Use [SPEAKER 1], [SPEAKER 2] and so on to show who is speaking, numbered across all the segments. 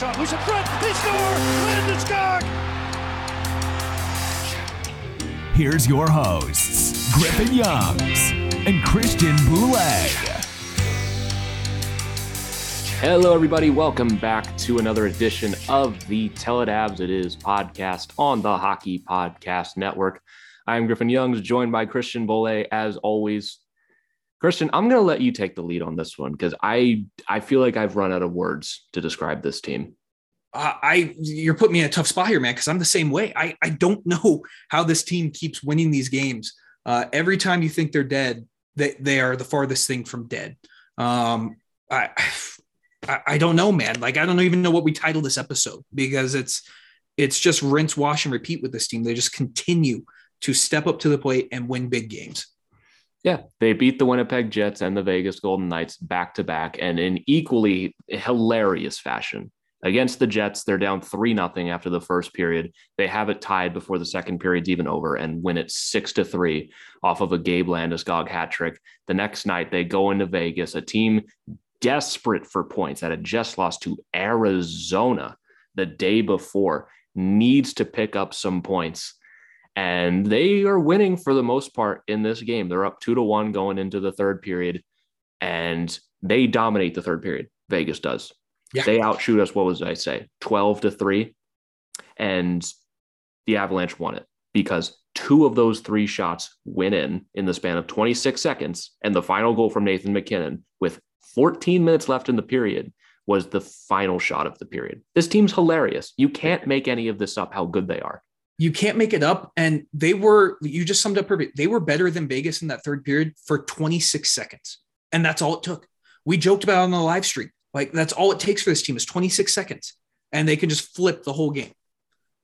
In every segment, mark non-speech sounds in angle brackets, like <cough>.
[SPEAKER 1] Makar with a long shot, loose in front, they score! Landeskog!
[SPEAKER 2] Here's your hosts, Griffin Youngs and Christian Boulay.
[SPEAKER 3] Hello, everybody. Welcome back to another edition of the Tell It Avs It Is podcast on the Hockey Podcast Network. I'm Griffin Youngs, joined by Christian Bolle, as always. Christian, I'm going to let you take the lead on this one because I I feel like I've run out of words to describe this team.
[SPEAKER 4] uh, I you're putting me in a tough spot here, man, because I'm the same way. I I don't know how this team keeps winning these games. Uh, every time you think they're dead, they they are the farthest thing from dead. Um, I, I I don't know, man. Like I don't even know what we title this episode because it's it's just rinse, wash, and repeat with this team. They just continue to step up to the plate and win big games.
[SPEAKER 3] Yeah, they beat the Winnipeg Jets and the Vegas Golden Knights back to back and in equally hilarious fashion. Against the Jets, they're down 3 nothing after the first period. They have it tied before the second period's even over and win it 6 to 3 off of a Gabe Landeskog hat trick. The next night, they go into Vegas, a team desperate for points that had just lost to Arizona the day before, needs to pick up some points and they are winning for the most part in this game. They're up two to one going into the third period, and they dominate the third period. Vegas does.
[SPEAKER 4] Yeah.
[SPEAKER 3] They outshoot us. What was I say? Twelve to three, and the Avalanche won it because two of those three shots went in in the span of 26 seconds, and the final goal from Nathan MacKinnon with 14 minutes left in the period was the final shot of the period. This team's hilarious. You can't make any of this up. How good they are.
[SPEAKER 4] You can't make it up. And they were, you just summed up perfect. They were better than Vegas in that third period for 26 seconds. And that's all it took. We joked about on the live stream. Like that's all it takes for this team is 26 seconds. And they can just flip the whole game.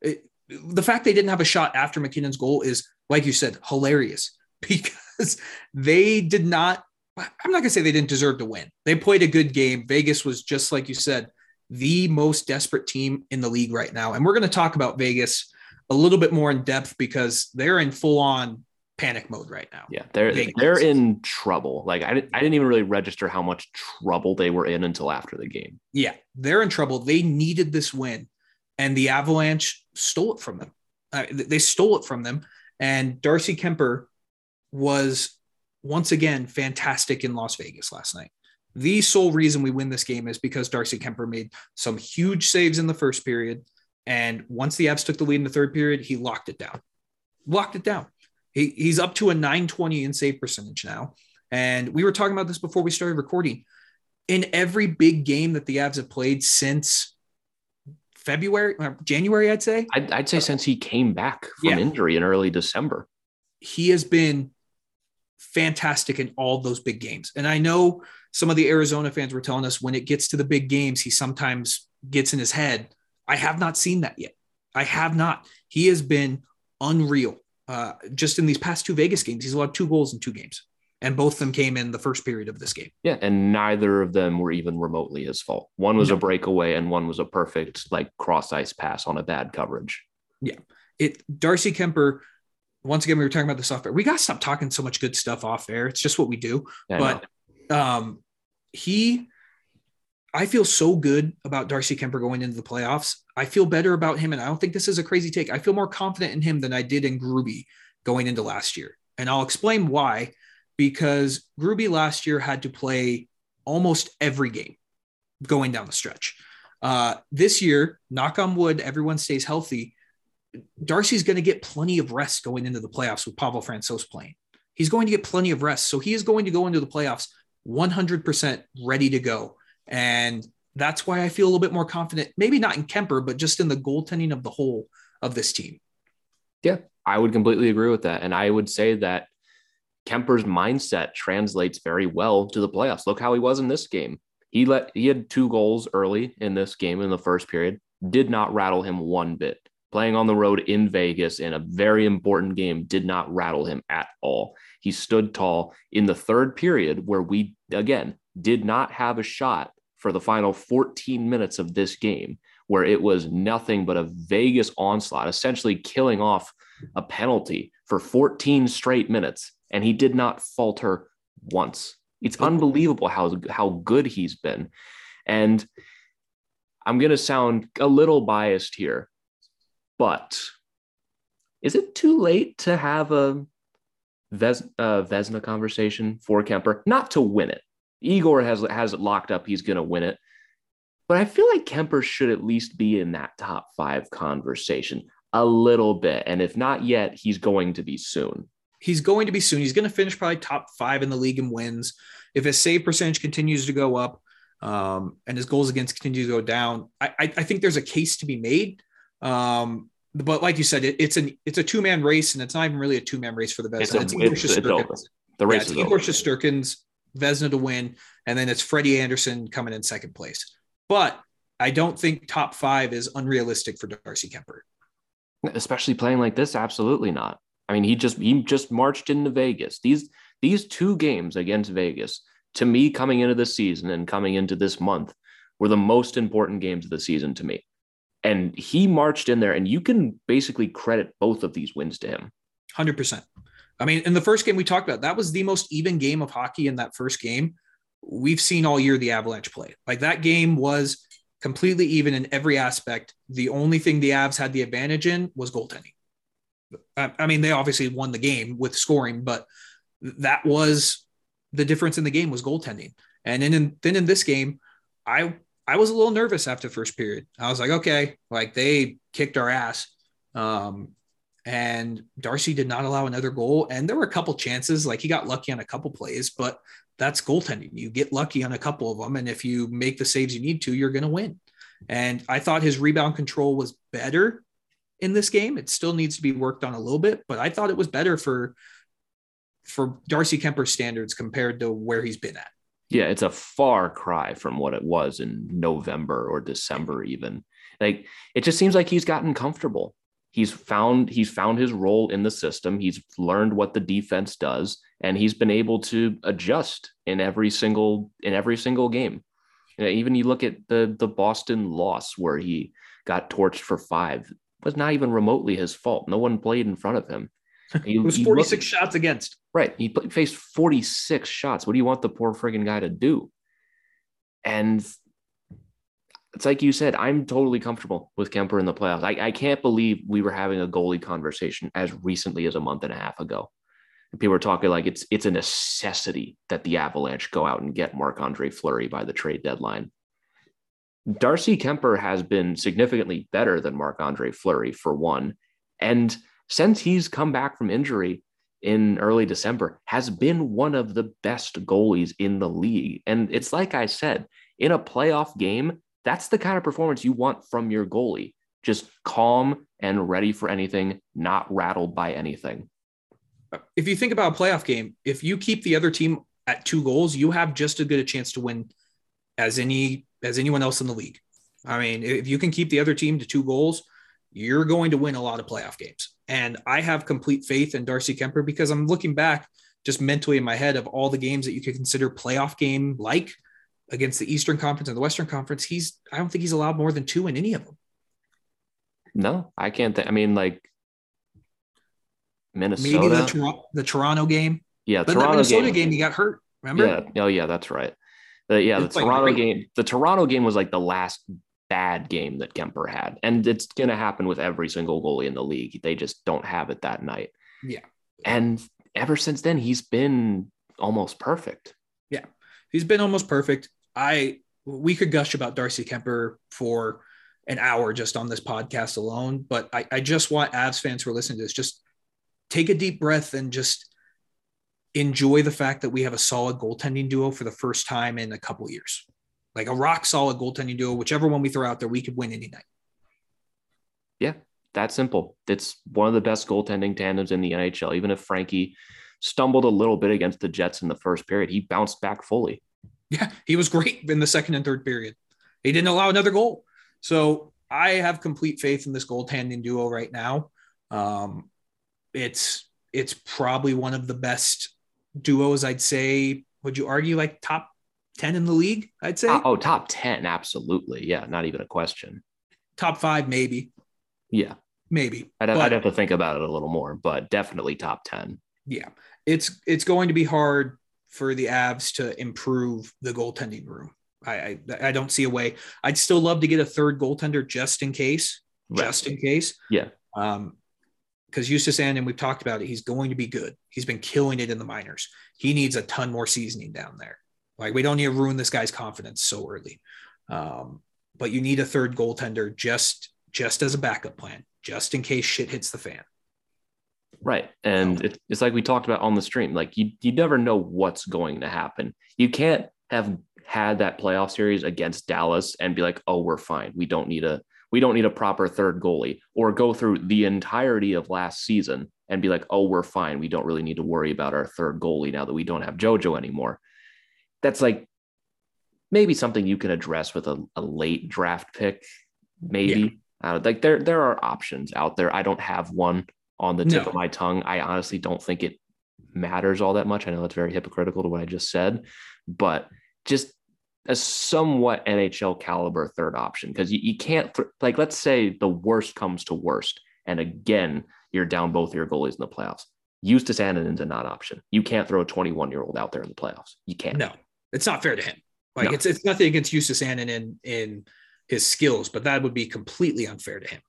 [SPEAKER 4] It- the fact they didn't have a shot after MacKinnon's goal is, like you said, hilarious <laughs> because they did not, I'm not going to say they didn't deserve to win. They played a good game. Vegas was just like you said, the most desperate team in the league right now. And we're going to talk about Vegas a little bit more in depth because they're in full on panic mode right now.
[SPEAKER 3] Yeah, they're
[SPEAKER 4] Vegas.
[SPEAKER 3] they're in trouble. Like I didn't I didn't even really register how much trouble they were in until after the game.
[SPEAKER 4] Yeah, they're in trouble. They needed this win, and the Avalanche stole it from them. Uh, they stole it from them, and Darcy Kuemper was once again fantastic in Las Vegas last night. The sole reason we win this game is because Darcy Kuemper made some huge saves in the first period, and once the Avs took the lead in the third period, he locked it down. Locked it down. He, he's up to a 920 in save percentage now. And we were talking about this before we started recording in every big game that the Avs have played since February, or January, I'd say,
[SPEAKER 3] I'd, I'd say since he came back from
[SPEAKER 4] Yeah.
[SPEAKER 3] injury in early December.
[SPEAKER 4] he has been fantastic in all those big games. And I know some of the Arizona fans were telling us when it gets to the big games, he sometimes gets in his head. I have not seen that yet. I have not. He has been unreal. Uh, just in these past two Vegas games, he's allowed two goals in two games, and both of them came in the first period of this game.
[SPEAKER 3] Yeah, and neither of them were even remotely his fault. One was
[SPEAKER 4] No.
[SPEAKER 3] a breakaway, and one was a perfect like cross ice pass on a bad coverage.
[SPEAKER 4] Yeah, it Darcy Kuemper. Once again, we were talking about the software. We got to stop talking so much good stuff off air. It's just what we do.
[SPEAKER 3] Yeah,
[SPEAKER 4] but um, he, I feel so good about Darcy Kuemper going into the playoffs. I feel better about him, and I don't think this is a crazy take. I feel more confident in him than I did in Gruby going into last year, and I'll explain why. Because Gruby last year had to play almost every game, going down the stretch. Uh, this year, knock on wood, everyone stays healthy. Darcy's going to get plenty of rest going into the playoffs with Pablo Francouz playing. He's going to get plenty of rest. So he is going to go into the playoffs 100% ready to go. And that's why I feel a little bit more confident, maybe not in Kuemper, but just in the goaltending of the whole of this team.
[SPEAKER 3] Yeah, I would completely agree with that. And I would say that Kuemper's mindset translates very well to the playoffs. Look how he was in this game. He let he had two goals early in this game in the first period, did not rattle him one bit. Playing on the road in Vegas in a very important game did not rattle him at all. He stood tall in the third period where we again did not have a shot for the final 14 minutes of this game where it was nothing but a Vegas onslaught, essentially killing off a penalty for 14 straight minutes and he did not falter once. It's unbelievable how how good he's been. And I'm going to sound a little biased here, but is it too late to have a Ves, uh, conversation for Kuemper? Not to win it. Igor has has it locked up. He's going to win it. But I feel like Kuemper should at least be in that top five conversation a little bit. And if not yet, he's going to be soon
[SPEAKER 4] he's going to be soon. He's going to finish probably top five in the league in wins. If his save percentage continues to go up um, and his goals against continue to go down, I, I, I think there's a case to be made. Um, but like you said, it, it's an it's a two man race, and it's not even really a two man race for the best. It's,
[SPEAKER 3] it's, Igor it's, it's over. The race
[SPEAKER 4] yeah, is Igor Shesterkin's Vezina to win, and then it's Freddie Andersen coming in second place. But I don't think top five is unrealistic for Darcy Kuemper.
[SPEAKER 3] Especially playing like this, absolutely not. I mean, he just he just marched into Vegas. These these two games against Vegas, to me, coming into this season and coming into this month, were the most important games of the season to me. And he marched in there, and you can basically credit both of these wins to him.
[SPEAKER 4] Hundred percent. I mean, in the first game we talked about, that was the most even game of hockey in that first game we've seen all year. The Avalanche play like that game was completely even in every aspect. The only thing the Avs had the advantage in was goaltending. I mean, they obviously won the game with scoring, but that was the difference in the game was goaltending. And then in, then in this game, I I was a little nervous after first period. I was like, okay, like they kicked our ass. Um, and Darcy did not allow another goal. And there were a couple chances, like he got lucky on a couple plays, but that's goaltending. You get lucky on a couple of them. And if you make the saves you need to, you're going to win. And I thought his rebound control was better in this game. It still needs to be worked on a little bit, but I thought it was better for for Darcy Kuemper standards compared to where he's been at.
[SPEAKER 3] Yeah, it's a far cry from what it was in November or December even. Like it just seems like he's gotten comfortable. He's found he's found his role in the system. He's learned what the defense does and he's been able to adjust in every single in every single game. You know, even you look at the the Boston loss where he got torched for 5 was not even remotely his fault. No one played in front of him. <laughs>
[SPEAKER 4] He, it was 46 looked, shots against.
[SPEAKER 3] Right. He faced 46 shots. What do you want the poor friggin' guy to do? And it's like you said, I'm totally comfortable with Kuemper in the playoffs. I, I can't believe we were having a goalie conversation as recently as a month and a half ago. And people were talking like it's it's a necessity that the Avalanche go out and get Marc Andre Fleury by the trade deadline. Darcy Kuemper has been significantly better than Marc Andre Fleury, for one. And since he's come back from injury in early December, has been one of the best goalies in the league. And it's like I said, in a playoff game, that's the kind of performance you want from your goalie. Just calm and ready for anything, not rattled by anything.
[SPEAKER 4] If you think about a playoff game, if you keep the other team at two goals, you have just as good a chance to win as any as anyone else in the league. I mean, if you can keep the other team to two goals, you're going to win a lot of playoff games. And I have complete faith in Darcy Kuemper because I'm looking back just mentally in my head of all the games that you could consider playoff game like against the Eastern Conference and the Western Conference. He's I don't think he's allowed more than two in any of them.
[SPEAKER 3] No, I can't. Th- I mean, like Minnesota,
[SPEAKER 4] maybe the, Tor- the Toronto game.
[SPEAKER 3] Yeah,
[SPEAKER 4] but Toronto Minnesota game. game, he got hurt. Remember?
[SPEAKER 3] Yeah. Oh, yeah, that's right. The, yeah, the Toronto game. The Toronto game was like the last bad game that Kuemper had, and it's going to happen with every single goalie in the league. They just don't have it that night.
[SPEAKER 4] Yeah,
[SPEAKER 3] and ever since then, he's been almost perfect.
[SPEAKER 4] Yeah, he's been almost perfect. I we could gush about Darcy Kuemper for an hour just on this podcast alone, but I, I just want Avs fans who are listening to this just take a deep breath and just enjoy the fact that we have a solid goaltending duo for the first time in a couple years. Like a rock solid goaltending duo, whichever one we throw out there, we could win any night.
[SPEAKER 3] Yeah, that simple. It's one of the best goaltending tandems in the NHL. Even if Frankie stumbled a little bit against the Jets in the first period, he bounced back fully.
[SPEAKER 4] Yeah, he was great in the second and third period. He didn't allow another goal. So I have complete faith in this goaltending duo right now. Um, it's it's probably one of the best duos. I'd say. Would you argue like top ten in the league? I'd say.
[SPEAKER 3] Oh, top ten, absolutely. Yeah, not even a question.
[SPEAKER 4] Top five, maybe.
[SPEAKER 3] Yeah,
[SPEAKER 4] maybe.
[SPEAKER 3] I'd, but, I'd have to think about it a little more, but definitely top ten.
[SPEAKER 4] Yeah, it's it's going to be hard for the Avs to improve the goaltending room. I, I, I don't see a way. I'd still love to get a third goaltender just in case, right. just in case.
[SPEAKER 3] Yeah.
[SPEAKER 4] Um, because Justus and we've talked about it. He's going to be good. He's been killing it in the minors. He needs a ton more seasoning down there. Like we don't need to ruin this guy's confidence so early. Um, but you need a third goaltender just just as a backup plan, just in case shit hits the fan.
[SPEAKER 3] Right. And it, it's like we talked about on the stream. Like you you never know what's going to happen. You can't have had that playoff series against Dallas and be like, oh, we're fine. We don't need a we don't need a proper third goalie, or go through the entirety of last season and be like, oh, we're fine. We don't really need to worry about our third goalie now that we don't have JoJo anymore. That's like maybe something you can address with a, a late draft pick, maybe. Yeah. Uh, like there there are options out there. I don't have one on the tip no. of my tongue. I honestly don't think it matters all that much. I know that's very hypocritical to what I just said, but just a somewhat NHL caliber third option because you, you can't th- like let's say the worst comes to worst, and again you're down both your goalies in the playoffs. Justus Annunen's a not option. You can't throw a 21 year old out there in the playoffs. You can't.
[SPEAKER 4] No, it's not fair to him. Like no. it's it's nothing against Justus Annunen in in his skills, but that would be completely unfair to him.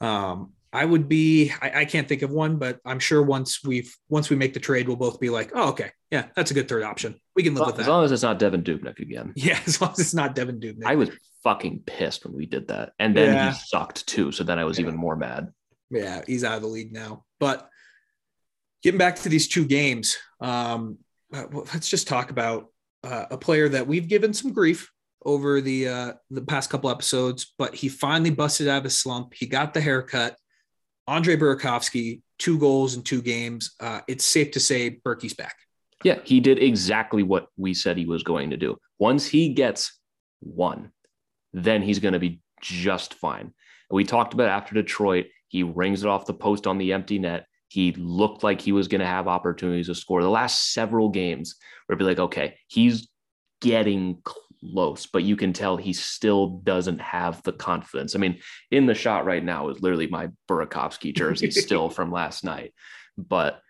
[SPEAKER 4] Um, I would be I, I, can't think of one, but I'm sure once we've once we make the trade, we'll both be like, oh, okay, yeah, that's a good third option. We can live
[SPEAKER 3] well,
[SPEAKER 4] with that. <laughs>
[SPEAKER 3] As long as it's not Devan Dubnyk again.
[SPEAKER 4] Yeah, as long as it's not Devan Dubnyk.
[SPEAKER 3] I was fucking pissed when we did that. And then yeah. he sucked too. So then I was yeah. even more mad.
[SPEAKER 4] Yeah, he's out of the league now. But getting back to these two games, um, uh, let's just talk about uh, a player that we've given some grief over the uh, the past couple episodes, but he finally busted out of his slump. He got the haircut Andre Burakovsky, two goals in two games. Uh, it's safe to say Berkey's back.
[SPEAKER 3] Yeah, he did exactly what we said he was going to do. Once he gets one, then he's going to be just fine. We talked about after Detroit, he rings it off the post on the empty net. He looked like he was going to have opportunities to score. The last several games, where be like, okay, he's getting close, but you can tell he still doesn't have the confidence. I mean, in the shot right now is literally my Burakovsky jersey still <laughs> from last night. But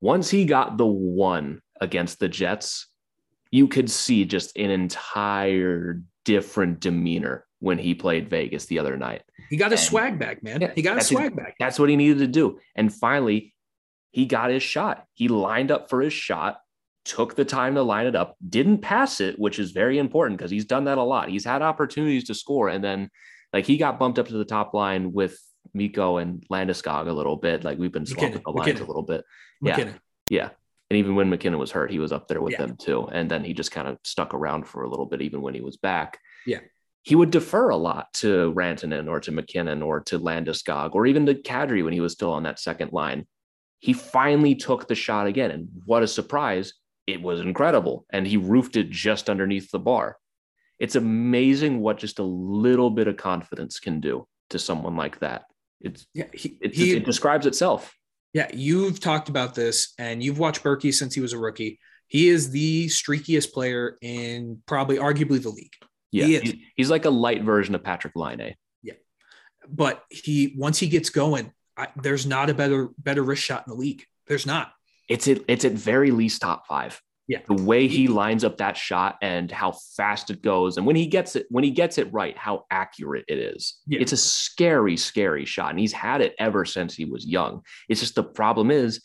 [SPEAKER 3] once he got the one against the Jets, you could see just an entire different demeanor when he played Vegas the other night.
[SPEAKER 4] He got his swag back, man. Yeah, he got his swag back.
[SPEAKER 3] That's what he needed to do. And finally, he got his shot. He lined up for his shot took the time to line it up, didn't pass it, which is very important because he's done that a lot. He's had opportunities to score, and then like he got bumped up to the top line with Mikko and Landeskog a little bit. Like we've been swapping the lines MacKinnon. a little bit. Yeah. Yeah. And even when MacKinnon was hurt, he was up there with yeah. them too. And then he just kind of stuck around for a little bit, even when he was back.
[SPEAKER 4] Yeah.
[SPEAKER 3] He would defer a lot to Rantanen or to MacKinnon or to Landeskog or even to Kadri when he was still on that second line. He finally took the shot again. And what a surprise it was incredible. And he roofed it just underneath the bar. It's amazing what just a little bit of confidence can do to someone like that. It's yeah, he, it, he, it describes itself.
[SPEAKER 4] Yeah, you've talked about this and you've watched Berkey since he was a rookie. He is the streakiest player in probably arguably the league.
[SPEAKER 3] Yeah, he he's like a light version of Patrick Laine.
[SPEAKER 4] Yeah, but he once he gets going, I, there's not a better better wrist shot in the league. There's not
[SPEAKER 3] it's at, it's at very least top five.
[SPEAKER 4] Yeah.
[SPEAKER 3] The way he lines up that shot and how fast it goes. And when he gets it, when he gets it right, how accurate it is. Yeah. It's a scary, scary shot. And he's had it ever since he was young. It's just the problem is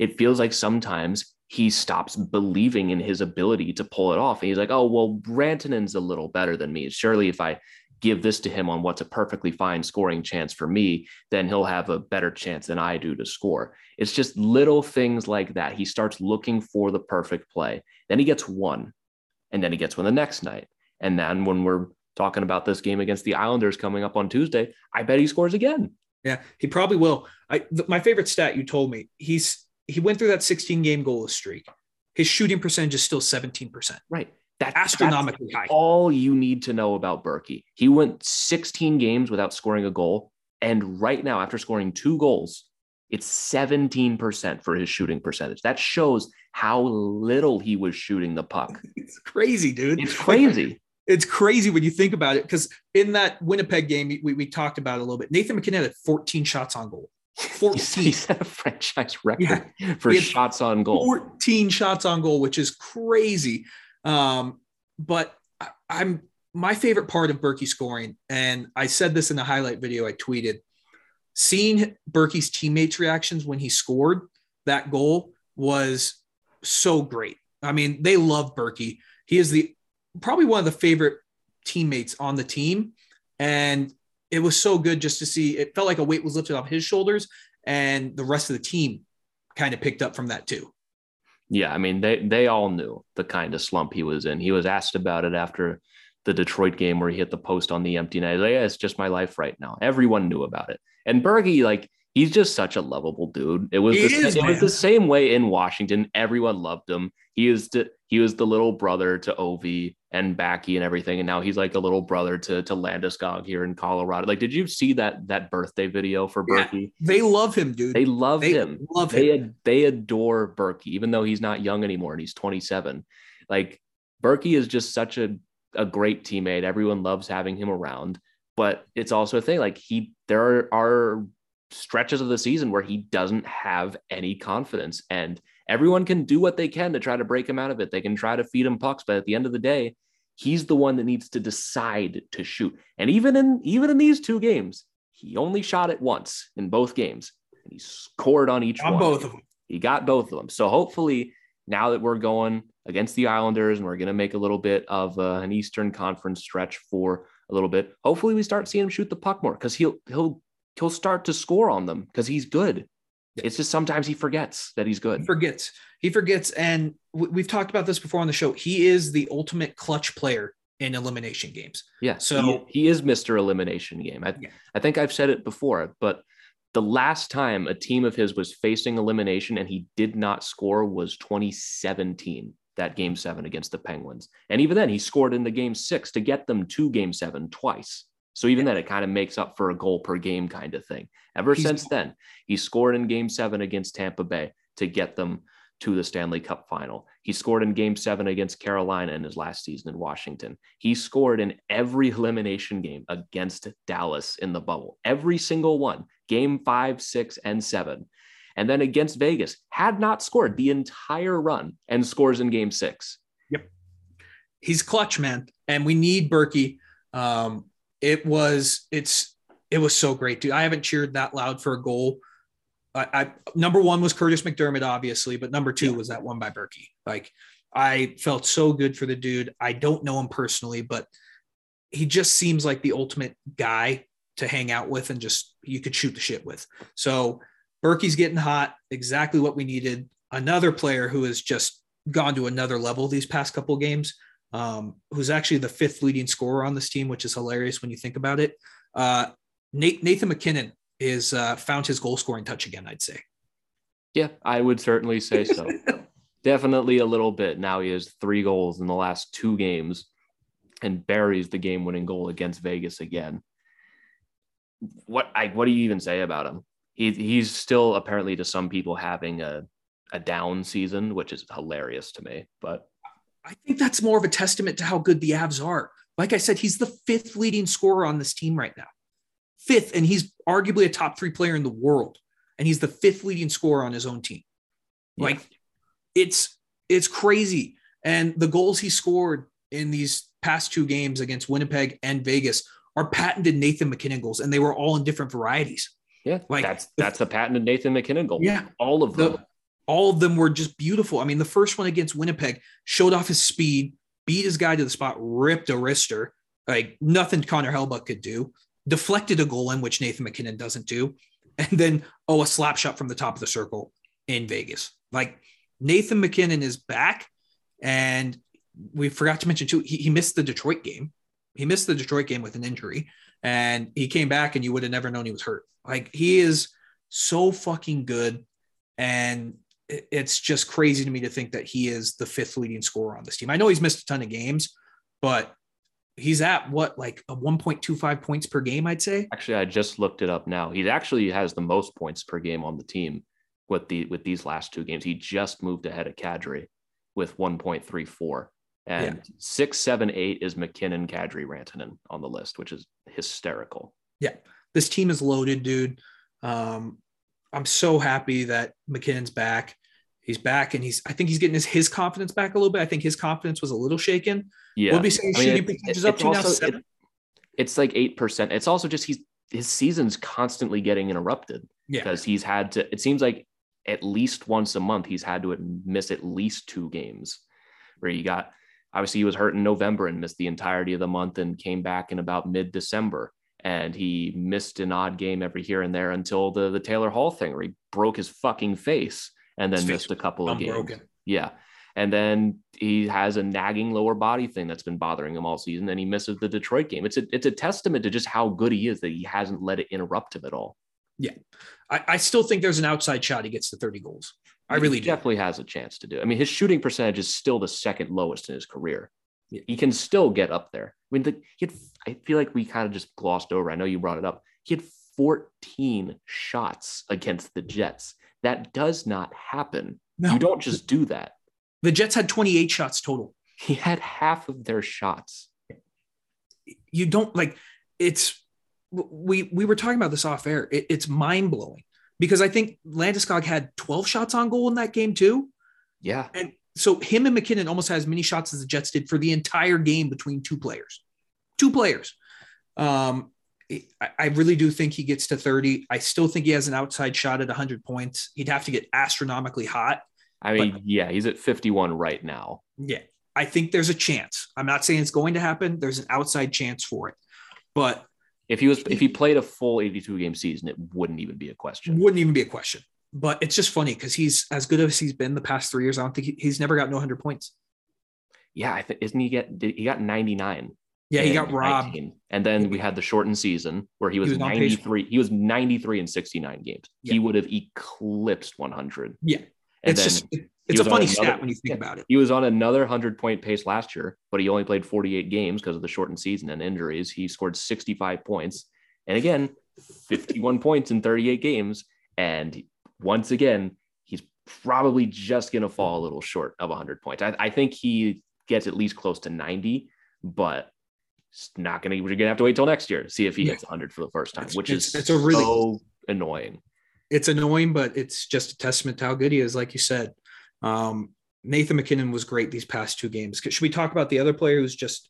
[SPEAKER 3] it feels like sometimes he stops believing in his ability to pull it off. And he's like, oh, well, Rantanen's a little better than me. Surely if I give this to him on what's a perfectly fine scoring chance for me, then he'll have a better chance than I do to score. It's just little things like that. He starts looking for the perfect play. Then he gets one, and then he gets one the next night. And then when we're talking about this game against the Islanders coming up on Tuesday, I bet he scores again.
[SPEAKER 4] Yeah, he probably will. I th- my favorite stat you told me, he's he went through that 16 game goalless streak. His shooting percentage is still 17%.
[SPEAKER 3] Right. That,
[SPEAKER 4] astronomically high.
[SPEAKER 3] All you need to know about Berkey. He went 16 games without scoring a goal. And right now, after scoring two goals, it's 17% for his shooting percentage. That shows how little he was shooting the puck. <laughs>
[SPEAKER 4] It's crazy, dude.
[SPEAKER 3] It's crazy. <laughs>
[SPEAKER 4] it's crazy when you think about it. Because in that Winnipeg game, we, we talked about it a little bit. Nathan MacKinnon had 14 shots on goal. <laughs> 14.
[SPEAKER 3] he set a franchise record yeah. for shots on goal.
[SPEAKER 4] 14 shots on goal, which is crazy. Um, but I, I'm my favorite part of Berkey scoring, and I said this in the highlight video I tweeted, seeing Berkey's teammates' reactions when he scored that goal was so great. I mean, they love Berkey. He is the probably one of the favorite teammates on the team. And it was so good just to see it felt like a weight was lifted off his shoulders and the rest of the team kind of picked up from that too.
[SPEAKER 3] Yeah, I mean they they all knew the kind of slump he was in. He was asked about it after the Detroit game where he hit the post on the empty net. Like, yeah, it's just my life right now. Everyone knew about it. And Berkey, like he's just such a lovable dude. It was the, is, it was the same way in Washington. Everyone loved him. He is the, he was the little brother to Ovi and Backy and everything, and now he's like a little brother to to Landeskog here in Colorado. Like, did you see that that birthday video for Berkey? Yeah,
[SPEAKER 4] they love him, dude.
[SPEAKER 3] They love
[SPEAKER 4] they
[SPEAKER 3] him.
[SPEAKER 4] Love
[SPEAKER 3] they,
[SPEAKER 4] him.
[SPEAKER 3] They adore Berkey, even though he's not young anymore and he's 27. Like Berkey is just such a a great teammate. Everyone loves having him around. But it's also a thing like he there are, are stretches of the season where he doesn't have any confidence. And everyone can do what they can to try to break him out of it. They can try to feed him pucks, but at the end of the day, he's the one that needs to decide to shoot. And even in even in these two games, he only shot it once in both games. And he scored on each
[SPEAKER 4] on
[SPEAKER 3] one.
[SPEAKER 4] both of them.
[SPEAKER 3] He got both of them. So hopefully now that we're going against the Islanders and we're going to make a little bit of uh, an Eastern Conference stretch for a little bit, hopefully we start seeing him shoot the puck more because he'll he'll he'll start to score on them because he's good. It's just sometimes he forgets that he's good.
[SPEAKER 4] He forgets. He forgets. And we've talked about this before on the show. He is the ultimate clutch player in elimination games.
[SPEAKER 3] Yeah. So he, he is Mr. Elimination Game. I, yeah. I think I've said it before, but the last time a team of his was facing elimination and he did not score was 2017, that game seven against the Penguins. And even then, he scored in the game six to get them to game seven twice. So even then, it kind of makes up for a goal per game kind of thing. Ever He's, since then, he scored in game seven against Tampa Bay to get them to the Stanley Cup final. He scored in game seven against Carolina in his last season in Washington. He scored in every elimination game against Dallas in the bubble, every single one, game five, six, and seven. And then against Vegas, had not scored the entire run and scores in game six.
[SPEAKER 4] Yep. He's clutch, man. And we need Berkey. Um, it was it's it was so great, dude. I haven't cheered that loud for a goal. I, I number one was Kurtis MacDermid, obviously, but number two yeah. was that one by Berkey. Like I felt so good for the dude. I don't know him personally, but he just seems like the ultimate guy to hang out with and just you could shoot the shit with. So Berkey's getting hot, exactly what we needed. Another player who has just gone to another level these past couple games um, who's actually the fifth leading scorer on this team, which is hilarious when you think about it. Uh, Nate, Nathan MacKinnon is uh, found his goal scoring touch again. I'd say.
[SPEAKER 3] Yeah, I would certainly say so. <laughs> Definitely a little bit. Now he has three goals in the last two games, and buries the game-winning goal against Vegas again. What I what do you even say about him? He, he's still apparently to some people having a a down season, which is hilarious to me. But
[SPEAKER 4] I think that's more of a testament to how good the Avs are. Like I said, he's the fifth leading scorer on this team right now. Fifth, and he's arguably a top three player in the world. And he's the fifth leading scorer on his own team. Yeah. Like it's it's crazy. And the goals he scored in these past two games against Winnipeg and Vegas are patented Nathan MacKinnon goals, and they were all in different varieties.
[SPEAKER 3] Yeah, like that's that's a patented Nathan MacKinnon goal.
[SPEAKER 4] Yeah,
[SPEAKER 3] all of them.
[SPEAKER 4] The, all of them were just beautiful. I mean, the first one against Winnipeg showed off his speed, beat his guy to the spot, ripped a wrister, like nothing Connor Hellebuyck could do, deflected a goal in which Nathan MacKinnon doesn't do, and then oh, a slap shot from the top of the circle in Vegas. Like Nathan MacKinnon is back, and we forgot to mention too, he, he missed the Detroit game. He missed the Detroit game with an injury, and he came back, and you would have never known he was hurt. Like he is so fucking good, and it's just crazy to me to think that he is the fifth leading scorer on this team. I know he's missed a ton of games, but he's at what like a 1.25 points per game, I'd say.
[SPEAKER 3] Actually, I just looked it up now. He actually has the most points per game on the team with the with these last two games. He just moved ahead of Kadri with 1.34. And yeah. six, seven, eight is MacKinnon, Kadri, Rantanen on the list, which is hysterical.
[SPEAKER 4] Yeah. This team is loaded, dude. Um, I'm so happy that MacKinnon's back. He's back and he's I think he's getting his, his confidence back a little bit. I think his confidence was a little shaken.
[SPEAKER 3] Yeah.
[SPEAKER 4] We'll be saying I mean, shooting percentages up to also, now seven. It,
[SPEAKER 3] it's like eight percent. It's also just he's his season's constantly getting interrupted
[SPEAKER 4] yeah.
[SPEAKER 3] because he's had to it seems like at least once a month he's had to miss at least two games where he got obviously he was hurt in November and missed the entirety of the month and came back in about mid-December and he missed an odd game every here and there until the the Taylor Hall thing where he broke his fucking face and then his missed a couple of games. Yeah. And then he has a nagging lower body thing that's been bothering him all season. Then he misses the Detroit game. It's a it's a testament to just how good he is that he hasn't let it interrupt him at all.
[SPEAKER 4] Yeah. I, I still think there's an outside shot he gets to 30 goals. I
[SPEAKER 3] he
[SPEAKER 4] really
[SPEAKER 3] definitely
[SPEAKER 4] do.
[SPEAKER 3] has a chance to do. I mean, his shooting percentage is still the second lowest in his career.
[SPEAKER 4] Yeah.
[SPEAKER 3] He can still get up there. I mean, the, he had, I feel like we kind of just glossed over. I know you brought it up. He had 14 shots against the Jets. That does not happen. No. You don't just do that.
[SPEAKER 4] The Jets had 28 shots total.
[SPEAKER 3] He had half of their shots.
[SPEAKER 4] You don't like it's we we were talking about this off air. It, it's mind blowing because I think Landeskog had 12 shots on goal in that game too.
[SPEAKER 3] Yeah.
[SPEAKER 4] And so him and MacKinnon almost has as many shots as the Jets did for the entire game between two players. Two players. Um, I, really do think he gets to 30. I still think he has an outside shot at 100 points. He'd have to get astronomically hot.
[SPEAKER 3] I mean, but, yeah, he's at 51 right now.
[SPEAKER 4] Yeah. I think there's a chance. I'm not saying it's going to happen. There's an outside chance for it. But
[SPEAKER 3] if he was if he played a full 82 game season, it wouldn't even be a question.
[SPEAKER 4] Wouldn't even be a question but it's just funny because he's as good as he's been the past three years. I don't think he, he's never gotten 100 points.
[SPEAKER 3] Yeah, I think isn't he get he got 99.
[SPEAKER 4] Yeah, he got robbed. 19.
[SPEAKER 3] And then we had the shortened season where he was, he was 93. He was 93 in 69 games. Yeah. He would have eclipsed 100.
[SPEAKER 4] Yeah. And it's just it's a funny another, stat when you think yeah, about it.
[SPEAKER 3] He was on another 100 point pace last year, but he only played 48 games because of the shortened season and injuries. He scored 65 points. And again, 51 <laughs> points in 38 games. And once again, he's probably just going to fall a little short of 100 points. I, I think he gets at least close to 90, but it's not going to, we're going to have to wait till next year to see if he hits 100 for the first time,
[SPEAKER 4] it's,
[SPEAKER 3] which
[SPEAKER 4] it's,
[SPEAKER 3] is
[SPEAKER 4] it's a really
[SPEAKER 3] so annoying.
[SPEAKER 4] It's annoying, but it's just a testament to how good he is. Like you said, um, Nathan MacKinnon was great these past two games. Should we talk about the other player who's just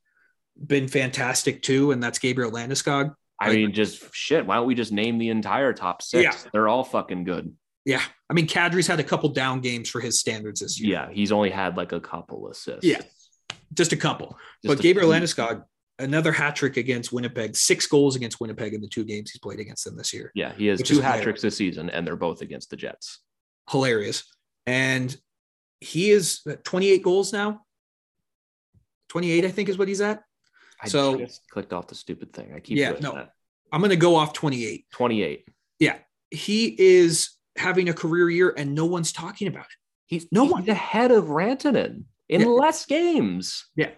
[SPEAKER 4] been fantastic too? And that's Gabriel Landeskog.
[SPEAKER 3] I mean, just shit. Why don't we just name the entire top six? Yeah. They're all fucking good.
[SPEAKER 4] Yeah. I mean, Kadri's had a couple down games for his standards this year.
[SPEAKER 3] Yeah. He's only had like a couple assists.
[SPEAKER 4] Yeah. Just a couple. Just but a Gabriel Landeskog, another hat trick against Winnipeg, six goals against Winnipeg in the two games he's played against them this year.
[SPEAKER 3] Yeah. He has two hat tricks this season, and they're both against the Jets.
[SPEAKER 4] Hilarious. And he is 28 goals now. 28, I think, is what he's at.
[SPEAKER 3] I so just clicked off the stupid thing. I keep
[SPEAKER 4] yeah, no. That. I'm going to go off 28.
[SPEAKER 3] 28.
[SPEAKER 4] Yeah. He is having a career year and no one's talking about it.
[SPEAKER 3] He's no he's one ahead of Rantanen in yeah. less games.
[SPEAKER 4] Yeah.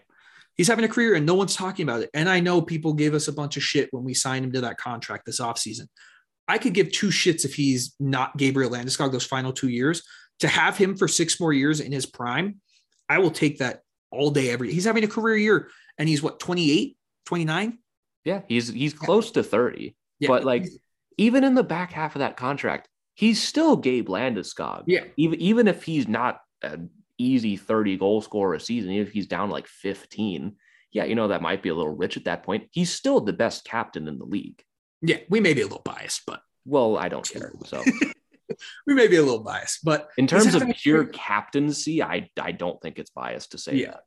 [SPEAKER 4] He's having a career and no one's talking about it. And I know people gave us a bunch of shit when we signed him to that contract this offseason. I could give two shits if he's not Gabriel Landeskog those final two years. To have him for six more years in his prime, I will take that all day, every He's having a career year and he's what, 28, 29?
[SPEAKER 3] Yeah, he's he's close yeah. to 30. Yeah. But like even in the back half of that contract, he's still Gabe Landeskog.
[SPEAKER 4] Yeah.
[SPEAKER 3] Even even if he's not an easy 30 goal scorer a season, even if he's down like 15, yeah, you know, that might be a little rich at that point. He's still the best captain in the league.
[SPEAKER 4] Yeah, we may be a little biased, but
[SPEAKER 3] well, I don't care. So <laughs>
[SPEAKER 4] we may be a little biased, but
[SPEAKER 3] In terms of pure
[SPEAKER 4] great-
[SPEAKER 3] captaincy, I I don't think it's biased to say
[SPEAKER 4] Yeah.
[SPEAKER 3] that.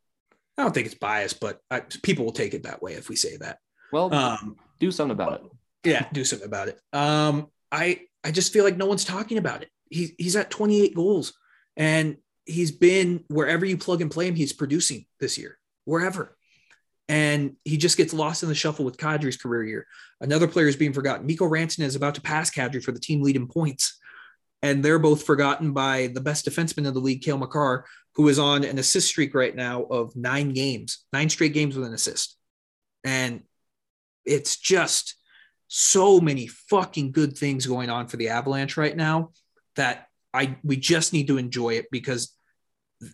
[SPEAKER 4] I don't think it's biased, but I, people will take it that way if we say that.
[SPEAKER 3] Well,
[SPEAKER 4] Um,
[SPEAKER 3] do something about it.
[SPEAKER 4] yeah, do something about it. Um, I I just feel like no one's talking about it. He he's at 28 goals, and he's been wherever you plug and play him, he's producing this year, wherever. And he just gets lost in the shuffle with Kadri's career year. Another player is being forgotten. Mikko Rantanen is about to pass Kadri for the team lead in points. And they're both forgotten by the best defenseman of the league, Cale Makar, who is on an assist streak right now of nine games, nine straight games with an assist. And it's just so many fucking good things going on for the Avalanche right now that I we just need to enjoy it because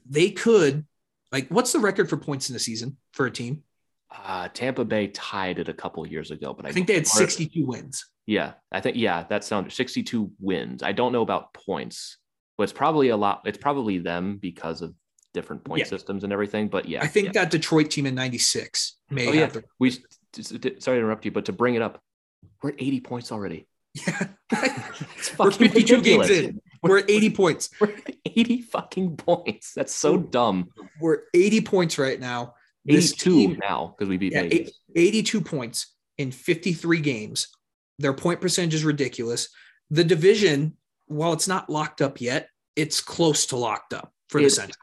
[SPEAKER 4] they could like what's the record for points in the season for a team?
[SPEAKER 3] Uh, Tampa Bay tied it a couple years ago, but I,
[SPEAKER 4] I think they had 62 wins.
[SPEAKER 3] Yeah, I think yeah, that sounds 62 wins. I don't know about points, but it's probably a lot. It's probably them because of different point
[SPEAKER 4] Yeah.
[SPEAKER 3] systems and everything. But yeah,
[SPEAKER 4] I think
[SPEAKER 3] yeah.
[SPEAKER 4] that Detroit team in 96 may
[SPEAKER 3] Oh, yeah.
[SPEAKER 4] the
[SPEAKER 3] we sorry to interrupt you, but to bring it up, we're at 80 points already. <laughs>
[SPEAKER 4] yeah. <laughs>
[SPEAKER 3] It's
[SPEAKER 4] We're 52
[SPEAKER 3] ridiculous.
[SPEAKER 4] games in. <laughs> We're at 80 points. <laughs>
[SPEAKER 3] We're at 80 fucking points. That's so dumb.
[SPEAKER 4] We're 80 points right now. This
[SPEAKER 3] 82
[SPEAKER 4] team-
[SPEAKER 3] now because we beat
[SPEAKER 4] Yeah,
[SPEAKER 3] Vegas.
[SPEAKER 4] eight- 82 points in 53 games. Their point percentage is ridiculous. The division, while it's not locked up yet, it's close to locked up for the
[SPEAKER 3] It-
[SPEAKER 4] Central.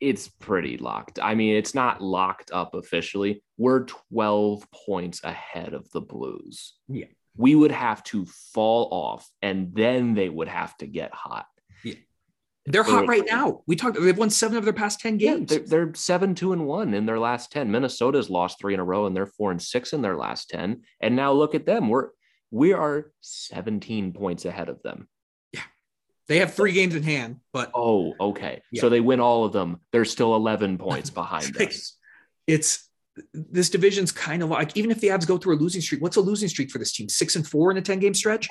[SPEAKER 3] It's pretty locked. I mean, it's not locked up officially. We're 12 points ahead of the Blues.
[SPEAKER 4] Yeah.
[SPEAKER 3] We would have to fall off and then they would have to get hot.
[SPEAKER 4] They're hot right now. We talked. They've won seven of their past 10
[SPEAKER 3] Yeah,
[SPEAKER 4] games.
[SPEAKER 3] they're, they're seven, two, and one in their last 10. Minnesota's lost three in a row and they're four and six in their last 10. And now look at them. We're we are 17 points ahead of them.
[SPEAKER 4] Yeah, they have three games in hand, but
[SPEAKER 3] Oh, okay.
[SPEAKER 4] Yeah.
[SPEAKER 3] So they win all of them. They're still 11 points <laughs> behind us.
[SPEAKER 4] it's this division's kind of like even if the Avs go through a losing streak, what's a losing streak for this team? Six and four in a 10 game stretch?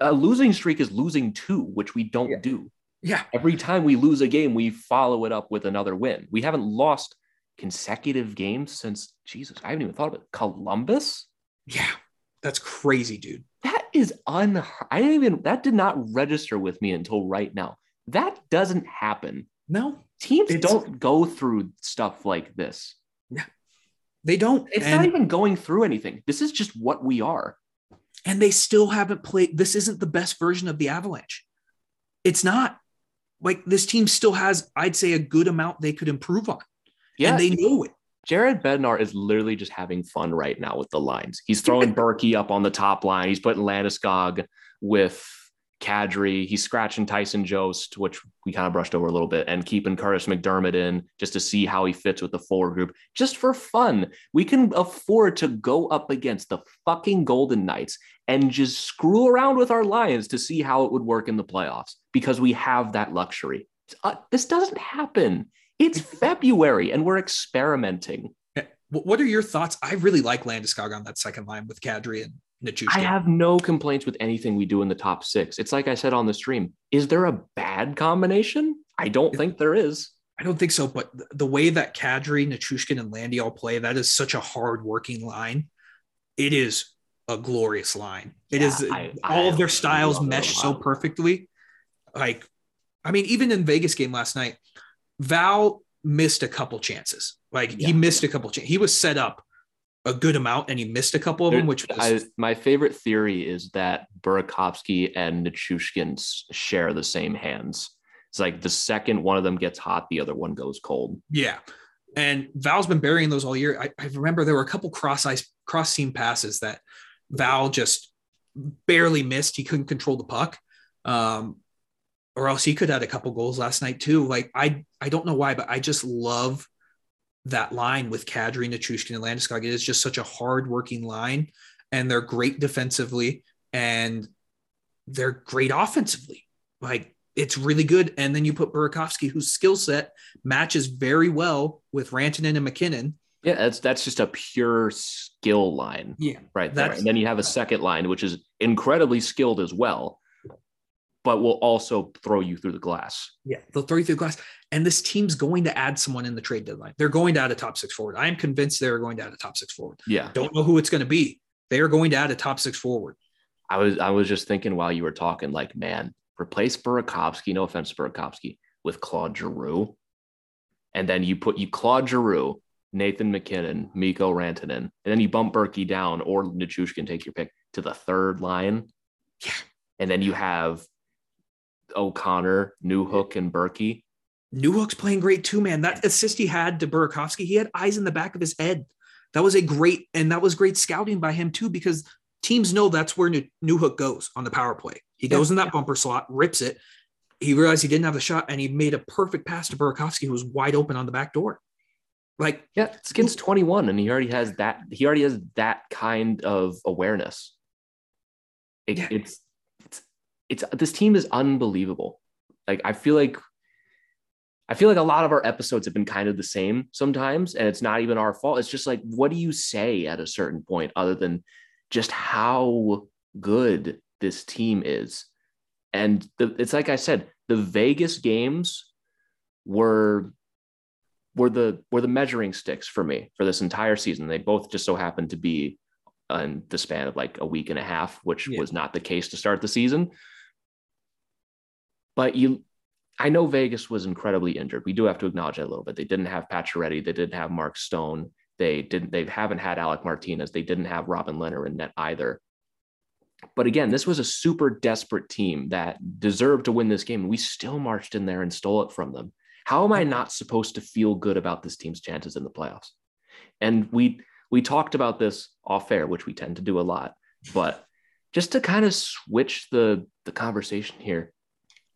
[SPEAKER 3] A losing streak is losing two, which we don't
[SPEAKER 4] Yeah.
[SPEAKER 3] do.
[SPEAKER 4] Yeah.
[SPEAKER 3] Every time we lose a game, we follow it up with another win. We haven't lost consecutive games since Jesus. I haven't even thought about it. Columbus.
[SPEAKER 4] Yeah. That's crazy, dude.
[SPEAKER 3] That is un. I didn't even. That did not register with me until right now. That doesn't happen.
[SPEAKER 4] No,
[SPEAKER 3] Teams don't go through stuff like this.
[SPEAKER 4] They don't.
[SPEAKER 3] It's
[SPEAKER 4] and,
[SPEAKER 3] not even going through anything. This is just what we are.
[SPEAKER 4] and they still haven't played. This isn't the best version of the Avalanche. It's not. Like this team still has, I'd say, a good amount they could improve on.
[SPEAKER 3] Yeah,
[SPEAKER 4] And they know it.
[SPEAKER 3] Jared Bednar is literally just having fun right now with the lines. He's throwing Berkey up on the top line. He's putting Landeskog with Kadri. He's scratching Tyson Jost, which we kind of brushed over a little bit, and keeping Kurtis MacDermid in just to see how he fits with the forward group, just for fun. We can afford to go up against the fucking Golden Knights and just screw around with our Lions to see how it would work in the playoffs because we have that luxury. Uh, this doesn't happen. It's <laughs> February and we're experimenting.
[SPEAKER 4] Wh- What are your thoughts? I really like Landeskog on that second line with Kadri and Nichushkin.
[SPEAKER 3] I have no complaints with anything we do in the top six. It's like I said on the stream. Is there a bad combination? I don't think there is.
[SPEAKER 4] I don't think so, but th- the way that Kadri, Nichushkin, and Landy all play, that is such a hard working line. It is a glorious line. It
[SPEAKER 3] Yeah,
[SPEAKER 4] is
[SPEAKER 3] I-
[SPEAKER 4] all
[SPEAKER 3] I
[SPEAKER 4] of their styles
[SPEAKER 3] it
[SPEAKER 4] mesh so perfectly. Like, I mean, even in Vegas game last night, Val missed a couple chances. Like
[SPEAKER 3] Yeah.
[SPEAKER 4] he missed a couple chances. He was set up a good amount and he missed a couple of them, which was
[SPEAKER 3] I, my favorite theory is that Burakovsky and Nichushkin share the same hands. It's like the second one of them gets hot, the other one goes cold.
[SPEAKER 4] Yeah. And Val's been burying those all year. I, I remember there were a couple cross ice, cross seam passes that Val just barely missed. He couldn't control the puck. Um, or else he could have had a couple goals last night too. Like I, I don't know why, but I just love that line with Kadri, Nichushkin, and Landeskog. It is just such a hard-working line, and they're great defensively, and they're great offensively. Like it's really good. And then you put Burakovsky, whose skill set matches very well with Rantanen and MacKinnon.
[SPEAKER 3] Yeah, that's that's just a pure skill line
[SPEAKER 4] Yeah.
[SPEAKER 3] right there. And then you have a second line, which is incredibly skilled as well, but will also throw you through the glass.
[SPEAKER 4] Yeah. They'll throw you through the glass. And this team's going to add someone in the trade deadline. They're going to add a top six forward. I am convinced they're going to add a top six forward.
[SPEAKER 3] Yeah.
[SPEAKER 4] Don't know who it's going to be. They are going to add a top six forward.
[SPEAKER 3] I was I was just thinking while you were talking, like, man, replace Burakovsky, no offense Burakovsky, with Claude Giroux. And then you put you Claude Giroux, Nathan MacKinnon, Mikko Rantanen, and then you bump Berkey down or Nichushkin, take your pick, to the third line.
[SPEAKER 4] Yeah.
[SPEAKER 3] And then you have O'Connor, Newhook, and Berkey.
[SPEAKER 4] Newhook's playing great too, man. That assist he had to Burakovsky, he had eyes in the back of his head. That was a great, and that was great scouting by him too, because teams know that's where New, Newhook goes on the power play. He yeah. goes in that bumper slot, rips it. He realized he didn't have the shot, and he made a perfect pass to Burakovsky, who was wide open on the back door. Like,
[SPEAKER 3] yeah, Skin's 21, and he already has that. He already has that kind of awareness. It, yeah. It's it's this team is unbelievable. Like, I feel like I feel like a lot of our episodes have been kind of the same sometimes, and it's not even our fault. It's just like, what do you say at a certain point other than just how good this team is? And the, it's like I said, the Vegas games were were the were the measuring sticks for me for this entire season. They both just so happened to be in the span of like a week and a half, which yeah. was not the case to start the season. But you I know Vegas was incredibly injured. We do have to acknowledge that a little bit. They didn't have Pacioretty. They didn't have Mark Stone. They didn't. They haven't had Alec Martinez. They didn't have Robin Lehner in net either. But again, this was a super desperate team that deserved to win this game. We still marched in there and stole it from them. How am I not supposed to feel good about this team's chances in the playoffs? And we we talked about this off air, which we tend to do a lot. But just to kind of switch the the conversation here,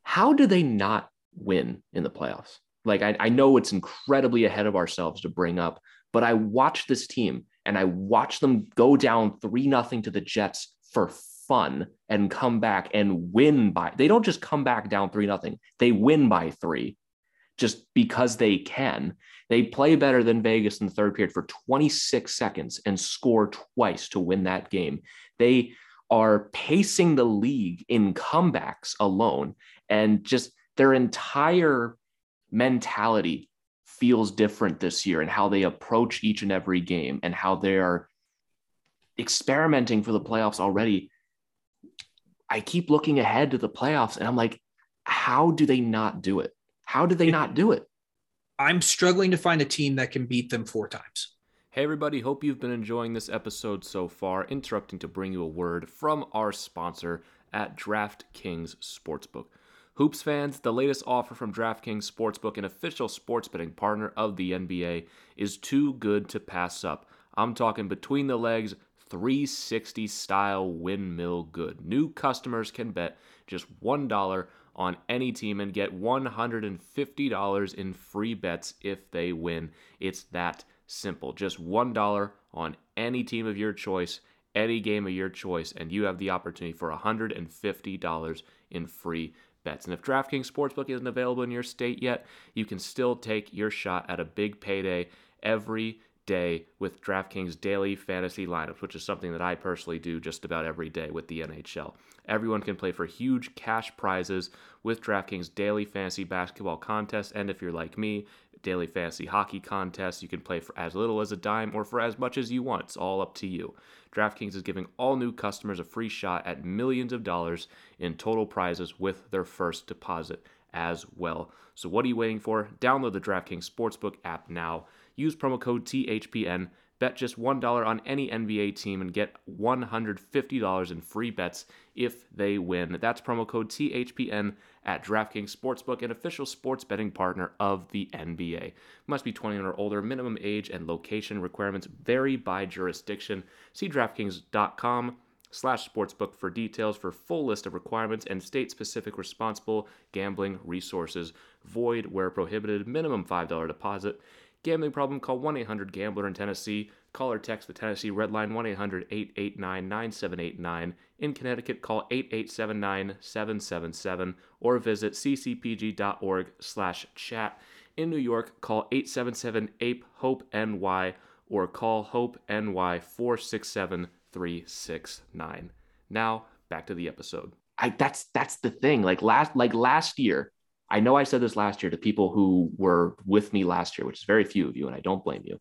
[SPEAKER 3] how do they not win in the playoffs. Like I, I know it's incredibly ahead of ourselves to bring up, but I watch this team and I watch them go down three nothing to the Jets for fun and come back and win by. They don't just come back down three nothing; they win by three, just because they can. They play better than Vegas in the third period for 26 seconds and score twice to win that game. They are pacing the league in comebacks alone and just their entire mentality feels different this year and how they approach each and every game and how they are experimenting for the playoffs already. I keep looking ahead to the playoffs and I'm like, how do they not do it? How do they not do it?
[SPEAKER 4] I'm struggling to find a team that can beat them four times.
[SPEAKER 3] Hey, everybody, hope you've been enjoying this episode so far. Interrupting to bring you a word from our sponsor at DraftKings Sportsbook. Hoops fans, the latest offer from DraftKings Sportsbook, an official sports betting partner of the NBA, is too good to pass up. I'm talking between the legs, 360 style windmill good. New customers can bet just $1 on any team and get $150 in free bets if they win. It's that simple. Just $1 on any team of your choice, any game of your choice, and you have the opportunity for $150 in free bets. And if DraftKings Sportsbook isn't available in your state yet, you can still take your shot at a big payday every day with DraftKings daily fantasy lineups, which is something that I personally do just about every day with the NHL. Everyone can play for huge cash prizes with DraftKings daily fantasy basketball contests. And if you're like me, daily fantasy hockey contests. You can play for as little as a dime or for as much as you want. It's all up to you. DraftKings is giving all new customers a free shot at millions of dollars in total prizes with their first deposit as well. So what are you waiting for? Download the DraftKings Sportsbook app now. Use promo code THPN. Bet just $1 on any NBA team and get $150 in free bets if they win. That's promo code THPN at DraftKings Sportsbook, an official sports betting partner of the NBA. Must be 21 or older. Minimum age and location requirements vary by jurisdiction. See DraftKings.com slash sportsbook for details for full list of requirements and state-specific responsible gambling resources. Void where prohibited. Minimum $5 deposit. Gambling problem? Call 1 800 Gambler in Tennessee. Call or text the Tennessee Red Line 1 800 889 9789. In Connecticut, call 8879 777 or visit ccpg.org slash chat. In New York, call 877 APE HOPE NY or call HOPE NY 467 369. Now, back to the episode. I, that's that's the thing. Like last like last year, I know I said this last year to people who were with me last year, which is very few of you, and I don't blame you.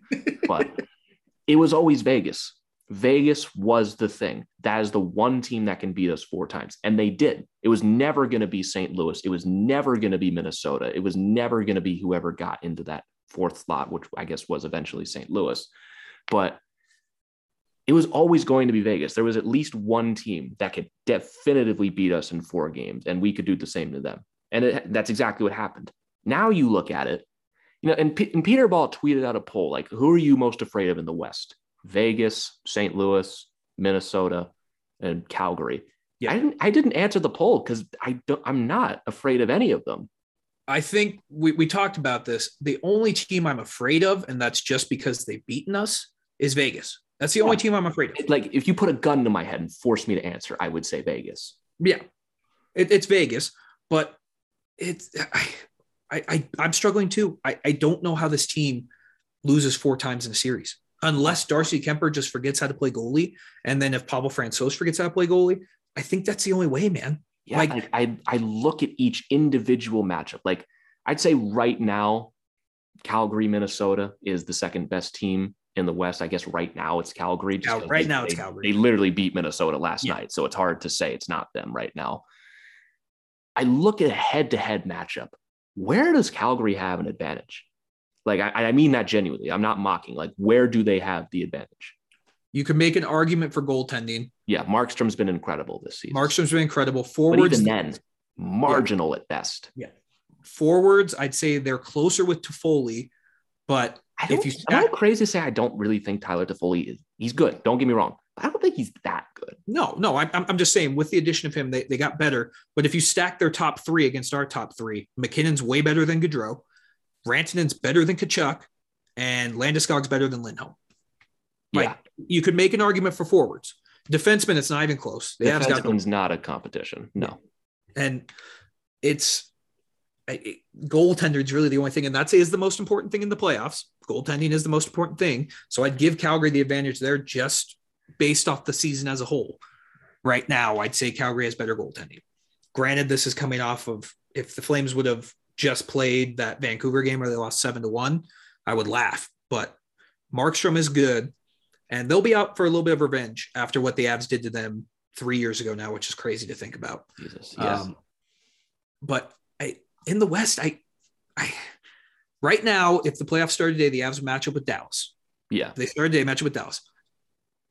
[SPEAKER 3] But <laughs> it was always Vegas. Vegas was the thing. That is the one team that can beat us four times. And they did. It was never going to be St. Louis. It was never going to be Minnesota. It was never going to be whoever got into that fourth slot, which I guess was eventually St. Louis. But it was always going to be Vegas. There was at least one team that could definitively beat us in four games, and we could do the same to them. And it, that's exactly what happened. Now you look at it, you know, and, P- and Peter Baugh tweeted out a poll like, who are you most afraid of in the West? Vegas, St. Louis, Minnesota, and Calgary. Yeah. I didn't I didn't answer the poll because I don't I'm not afraid of any of them.
[SPEAKER 4] I think we, we talked about this. The only team I'm afraid of, and that's just because they've beaten us, is Vegas. That's the only team I'm afraid of.
[SPEAKER 3] Like if you put a gun to my head and force me to answer, I would say Vegas.
[SPEAKER 4] Yeah, it, it's Vegas, but it's I, I, I am struggling too. I, I don't know how this team loses four times in a series unless Darcy Kuemper just forgets how to play goalie, and then if Pavel Francouz forgets how to play goalie, I think that's the only way, man.
[SPEAKER 3] Yeah, like I, I, I look at each individual matchup. Like I'd say right now, Calgary, Minnesota is the second best team in the West. I guess right now it's Calgary.
[SPEAKER 4] Cal- right
[SPEAKER 3] they,
[SPEAKER 4] now it's
[SPEAKER 3] they,
[SPEAKER 4] Calgary.
[SPEAKER 3] They literally beat Minnesota last
[SPEAKER 4] Yeah.
[SPEAKER 3] night, so it's hard to say it's not them right now. I look at a head-to-head matchup. Where does Calgary have an advantage? Like I, I mean that genuinely. I'm not mocking. Like where do they have the advantage?
[SPEAKER 4] You could make an argument for goaltending.
[SPEAKER 3] Yeah, Markstrom's been incredible this season.
[SPEAKER 4] Markstrom's been incredible.
[SPEAKER 3] but
[SPEAKER 4] Forwards,
[SPEAKER 3] even then, marginal at best. Yeah.
[SPEAKER 4] Forwards, I'd say they're closer with Toffoli, but
[SPEAKER 3] I
[SPEAKER 4] if you
[SPEAKER 3] am I
[SPEAKER 4] stack,
[SPEAKER 3] crazy to say I don't really think Tyler Toffoli is he's good. Don't get me wrong. But I don't think he's that good.
[SPEAKER 4] no, no, I'm, I'm just saying with the addition of him, they, they got better. But if you stack their top three against our top three, MacKinnon's way better than Gaudreau, Rantanen's better than Tkachuk, and Landeskog's better than Lindholm. Like,
[SPEAKER 3] yeah,
[SPEAKER 4] You could make an argument for forwards. Defenseman, it's not even close. The Avs
[SPEAKER 3] defenseman's not a competition. No.
[SPEAKER 4] and it's I- it, goaltender is really the only thing, and that's is the most important thing in the playoffs. Goaltending is the most important thing. So I'd give Calgary the advantage there just based off the season as a whole. Right now, I'd say Calgary has better goaltending. Granted, this is coming off of if the Flames would have just played that Vancouver game where they lost seven to one, I would laugh. But Markstrom is good, and they'll be out for a little bit of revenge after what the Avs did to them three years ago now, which is crazy to think about.
[SPEAKER 3] Jesus. Yes.
[SPEAKER 4] Um, but I in the West, I, I right now, if the playoffs started today, the Avs would match up with Dallas.
[SPEAKER 3] yeah.
[SPEAKER 4] If they started today, match up with Dallas.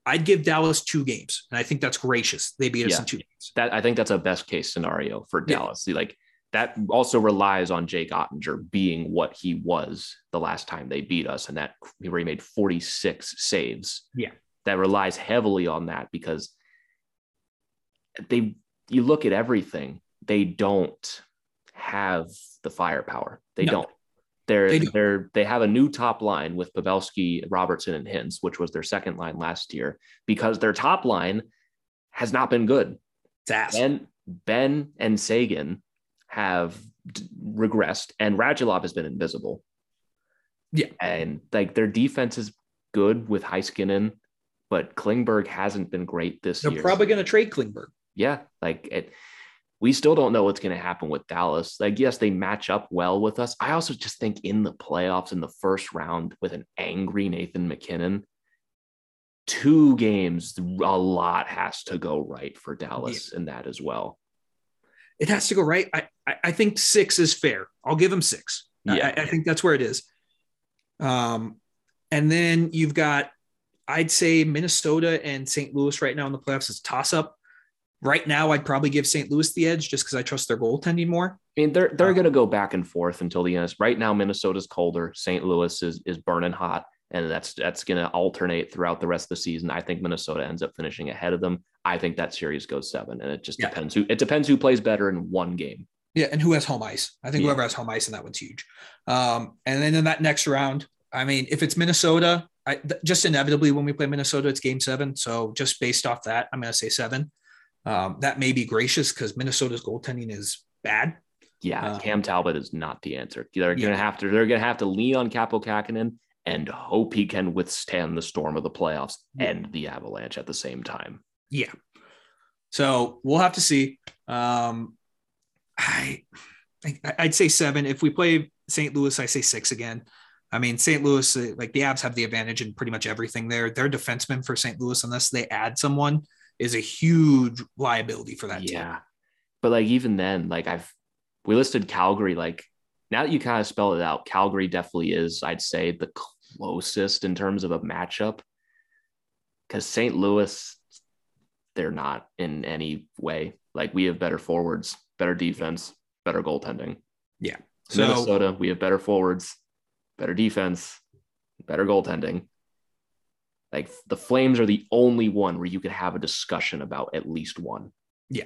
[SPEAKER 4] I'd give Dallas two games, and I think that's gracious. They beat us
[SPEAKER 3] Yeah.
[SPEAKER 4] in two games.
[SPEAKER 3] That I think that's a best case scenario for Dallas. See, Like that also relies on Jake Oettinger being what he was the last time they beat us, and that where he made 46 saves.
[SPEAKER 4] Yeah.
[SPEAKER 3] That relies heavily on that because they you look at everything, they don't have the firepower. They
[SPEAKER 4] No.
[SPEAKER 3] don't. They're
[SPEAKER 4] they,
[SPEAKER 3] they're, they have a new top line with Pavelski, Robertson, and Hintz, which was their second line last year, because their top line has not been good.
[SPEAKER 4] It's.
[SPEAKER 3] Benn, Benn and Seguin have d- regressed, and Radulov has been invisible.
[SPEAKER 4] Yeah.
[SPEAKER 3] and like their defense is good with Heiskanen, but Klingberg hasn't been great this year.
[SPEAKER 4] They're probably going to trade Klingberg.
[SPEAKER 3] yeah, like it. We still don't know what's going to happen with Dallas. Like, yes, they match up well with us. I also just think in the playoffs in the first round with an angry Nathan MacKinnon, two games, a lot has to go right for Dallas in that as well.
[SPEAKER 4] It has to go right. I, I, I think six is fair. I'll give him six. I-
[SPEAKER 3] Yeah.
[SPEAKER 4] I, I think that's where it is. Um, and then you've got, I'd say Minnesota and St. Louis right now in the playoffs is toss up. Right now, I'd probably give St. Louis the edge just because I trust their goaltending more.
[SPEAKER 3] I mean, they're they're
[SPEAKER 4] Uh,
[SPEAKER 3] going to go back and forth until the end. Right now, Minnesota's colder. St. Louis is is burning hot, and that's that's going to alternate throughout the rest of the season. I think Minnesota ends up finishing ahead of them. I think that series goes seven, and it just
[SPEAKER 4] Yeah.
[SPEAKER 3] depends who it depends who plays better in one game.
[SPEAKER 4] Yeah, and who has home ice? I think
[SPEAKER 3] Yeah.
[SPEAKER 4] whoever has home ice in that one's huge. Um, and then in that next round, I mean, if it's Minnesota, I th- just inevitably when we play Minnesota, it's game seven. So just based off that, I'm going to say seven. Um, that may be gracious because Minnesota's goaltending is bad.
[SPEAKER 3] Yeah,
[SPEAKER 4] Uh,
[SPEAKER 3] Cam Talbot is not the answer. They're
[SPEAKER 4] Yeah.
[SPEAKER 3] to have to they're going to have to lean on Kaapo Kahkonen and hope he can withstand the storm of the playoffs
[SPEAKER 4] Yeah.
[SPEAKER 3] and the Avalanche at the same time.
[SPEAKER 4] Yeah. So we'll have to see. Um, I, I I'd say seven. If we play St. Louis, I say six again. I mean, St. Louis, like the Avs have the advantage in pretty much everything there. Their defensemen for St. Louis, unless they add someone, is a huge liability for that
[SPEAKER 3] yeah.
[SPEAKER 4] team.
[SPEAKER 3] But like even then, like I've we listed Calgary, like now that you kind of spell it out, Calgary definitely is, I'd say, the closest in terms of a matchup. Because St. Louis, they're not in any way. Like we have better forwards, better defense, better goaltending.
[SPEAKER 4] Yeah.
[SPEAKER 3] So, Minnesota, we have better forwards, better defense, better goaltending. Like the Flames are the only one where you could have a discussion about at least one.
[SPEAKER 4] Yeah,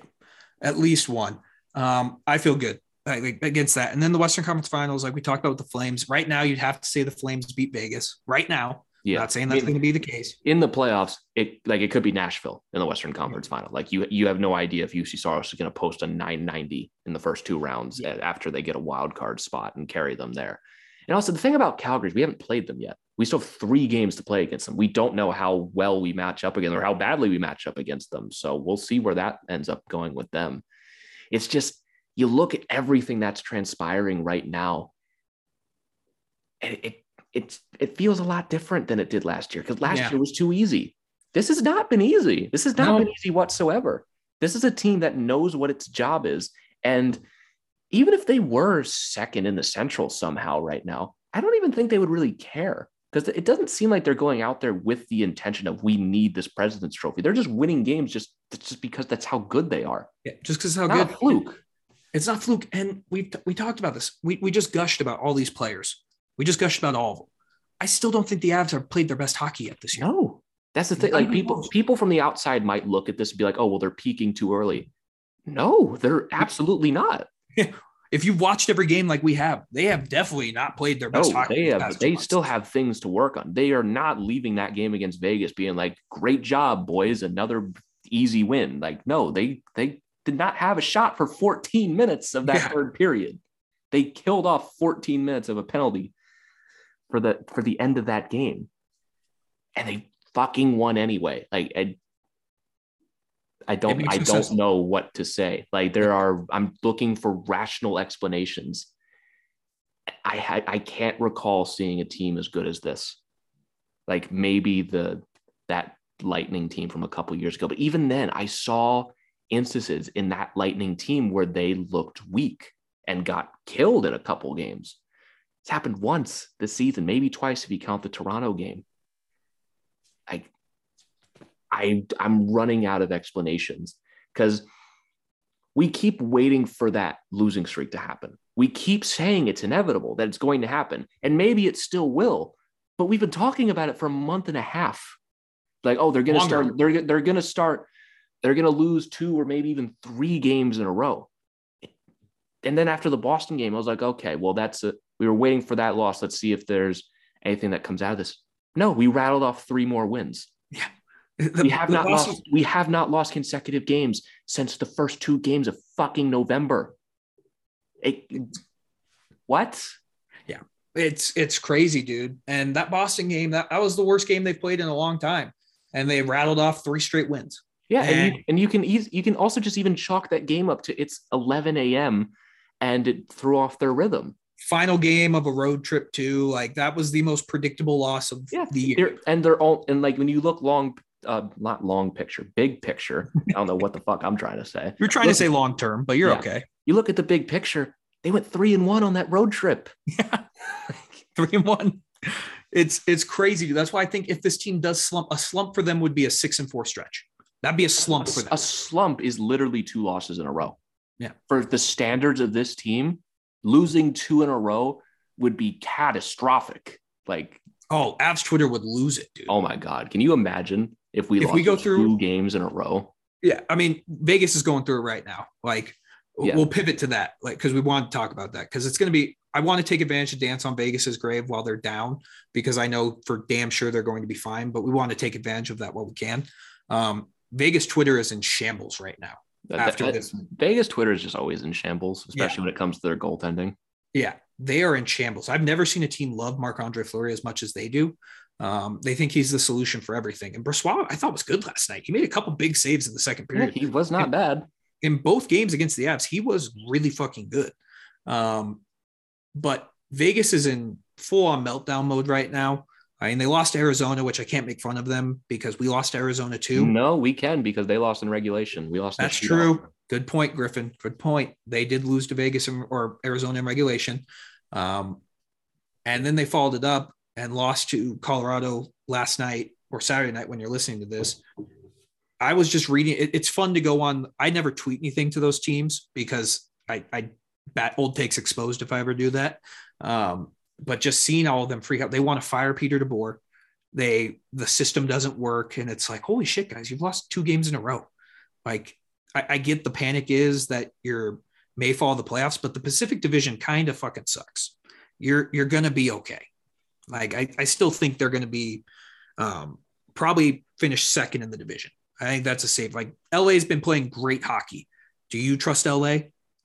[SPEAKER 4] at least one. Um, I feel good like, against that. And then the Western Conference Finals, like we talked about with the Flames. Right now, you'd have to say the Flames beat Vegas. Right now,
[SPEAKER 3] yeah,
[SPEAKER 4] not saying that's going to be the case
[SPEAKER 3] in the playoffs. It like it could be Nashville in the Western Conference yeah. Final. Like you, you have no idea if Juuse Saros is going to post a 990 in the first two rounds yeah. after they get a wild card spot and carry them there. And also the thing about Calgary is we haven't played them yet. We still have three games to play against them. We don't know how well we match up again or how badly we match up against them. So we'll see where that ends up going with them. It's just you look at everything that's transpiring right now, and it it it, it feels a lot different than it did last year because last yeah. year was too easy. This has not been easy. This has not no. been easy whatsoever. This is a team that knows what its job is. And even if they were second in the central somehow right now, I don't even think they would really care because it doesn't seem like they're going out there with the intention of we need this president's trophy. They're just winning games just just because that's how good they are.
[SPEAKER 4] Yeah, just because how
[SPEAKER 3] not
[SPEAKER 4] good.
[SPEAKER 3] fluke.
[SPEAKER 4] It's not fluke. And we we talked about this. We we just gushed about all these players. We just gushed about all of them. I still don't think the Avs have played their best hockey yet this year.
[SPEAKER 3] No, that's the thing. Like people people from the outside might look at this and be like, oh well, they're peaking too early. No, they're absolutely not. <laughs>
[SPEAKER 4] if you've watched every game like we have, they have definitely not played their best
[SPEAKER 3] no,
[SPEAKER 4] hockey.
[SPEAKER 3] They have. They still have things to work on. They are not leaving that game against Vegas being like, "Great job, boys! Another easy win." Like, no, they they did not have a shot for 14 minutes of that yeah. third period. They killed off 14 minutes of a penalty for the for the end of that game, and they fucking won anyway. Like, I, I don't I don't know what to say. Like there are I'm looking for rational explanations. I I can't recall seeing a team as good as this. Like maybe the that lightning team from a couple years ago, but even then I saw instances in that lightning team where they looked weak and got killed in a couple games. It's happened once this season, maybe twice if you count the Toronto game. I I I'm running out of explanations because we keep waiting for that losing streak to happen. We keep saying it's inevitable that it's going to happen, and maybe it still will. But we've been talking about it for a month and a half. Like, oh, they're going to start. They're they're going to start. They're going to lose two or maybe even three games in a row. And then after the Boston game, I was like, okay, well, that's it. We were waiting for that loss. Let's see if there's anything that comes out of this. No, we rattled off three more wins.
[SPEAKER 4] Yeah.
[SPEAKER 3] The, we have not lost. We have not lost consecutive games since the first two games of fucking November. It, what?
[SPEAKER 4] Yeah, it's it's crazy, dude. And that Boston game that, that was the worst game they've played in a long time, and they rattled off three straight wins.
[SPEAKER 3] Yeah, and, and you, and you can you can also just even chalk that game up to it's 11 a.m. and it threw off their rhythm
[SPEAKER 4] final game of a road trip too. Like that was the most predictable loss of
[SPEAKER 3] yeah,
[SPEAKER 4] the year.
[SPEAKER 3] They're, and they're all and like when you look long uh, not long picture, big picture. I don't know what the fuck I'm trying to say.
[SPEAKER 4] You're trying
[SPEAKER 3] look,
[SPEAKER 4] to say long term, but you're yeah. okay.
[SPEAKER 3] You look at the big picture. They went three and one on that road trip.
[SPEAKER 4] Yeah, <laughs> three and one. It's it's crazy. That's why I think if this team does slump, a slump for them would be a six and four stretch. That'd be a slump for them.
[SPEAKER 3] A slump is literally two losses in a row.
[SPEAKER 4] Yeah.
[SPEAKER 3] For the standards of this team, losing two in a row would be catastrophic. Like,
[SPEAKER 4] oh, Avs Twitter would lose it, dude.
[SPEAKER 3] Oh my god, can you imagine if we if we go through two games in a row?
[SPEAKER 4] Yeah, I mean, Vegas is going through it right now. Like, yeah. we'll pivot to that, like, because we want to talk about that because it's going to be. I want to take advantage of dance on Vegas's grave while they're down because I know for damn sure they're going to be fine. But we want to take advantage of that while we can. Um, Vegas Twitter is in shambles right now. After that, this,
[SPEAKER 3] Vegas Twitter is just always in shambles, especially yeah. when it comes to their goaltending.
[SPEAKER 4] Yeah, they are in shambles. I've never seen a team love Marc Andre Fleury as much as they do. Um, they think he's the solution for everything. And Brossoit, I thought was good last night. He made a couple big saves in the second period.
[SPEAKER 3] Yeah, he was not
[SPEAKER 4] in,
[SPEAKER 3] bad
[SPEAKER 4] in both games against the Avs. He was really fucking good. Um, but Vegas is in full on meltdown mode right now. I mean, they lost to Arizona, which I can't make fun of them because we lost to Arizona too.
[SPEAKER 3] No, we can because they lost in regulation. We lost.
[SPEAKER 4] That's true. Good point, Griffin. Good point. They did lose to Vegas in, or Arizona in regulation. Um, and then they followed it up and lost to Colorado last night or Saturday night when you're listening to this. I was just reading. It, it's fun to go on. I never tweet anything to those teams because I, I bat old takes exposed if I ever do that. Um, but just seeing all of them freak out, they want to fire Peter DeBoer. They the system doesn't work, and it's like, holy shit, guys, you've lost two games in a row. Like, I, I get the panic is that you're may fall the playoffs, but the Pacific Division kind of fucking sucks. You're you're gonna be okay. Like, I, I still think they're gonna be um, probably finish second in the division. I think that's a safe. Like LA's been playing great hockey. Do you trust LA?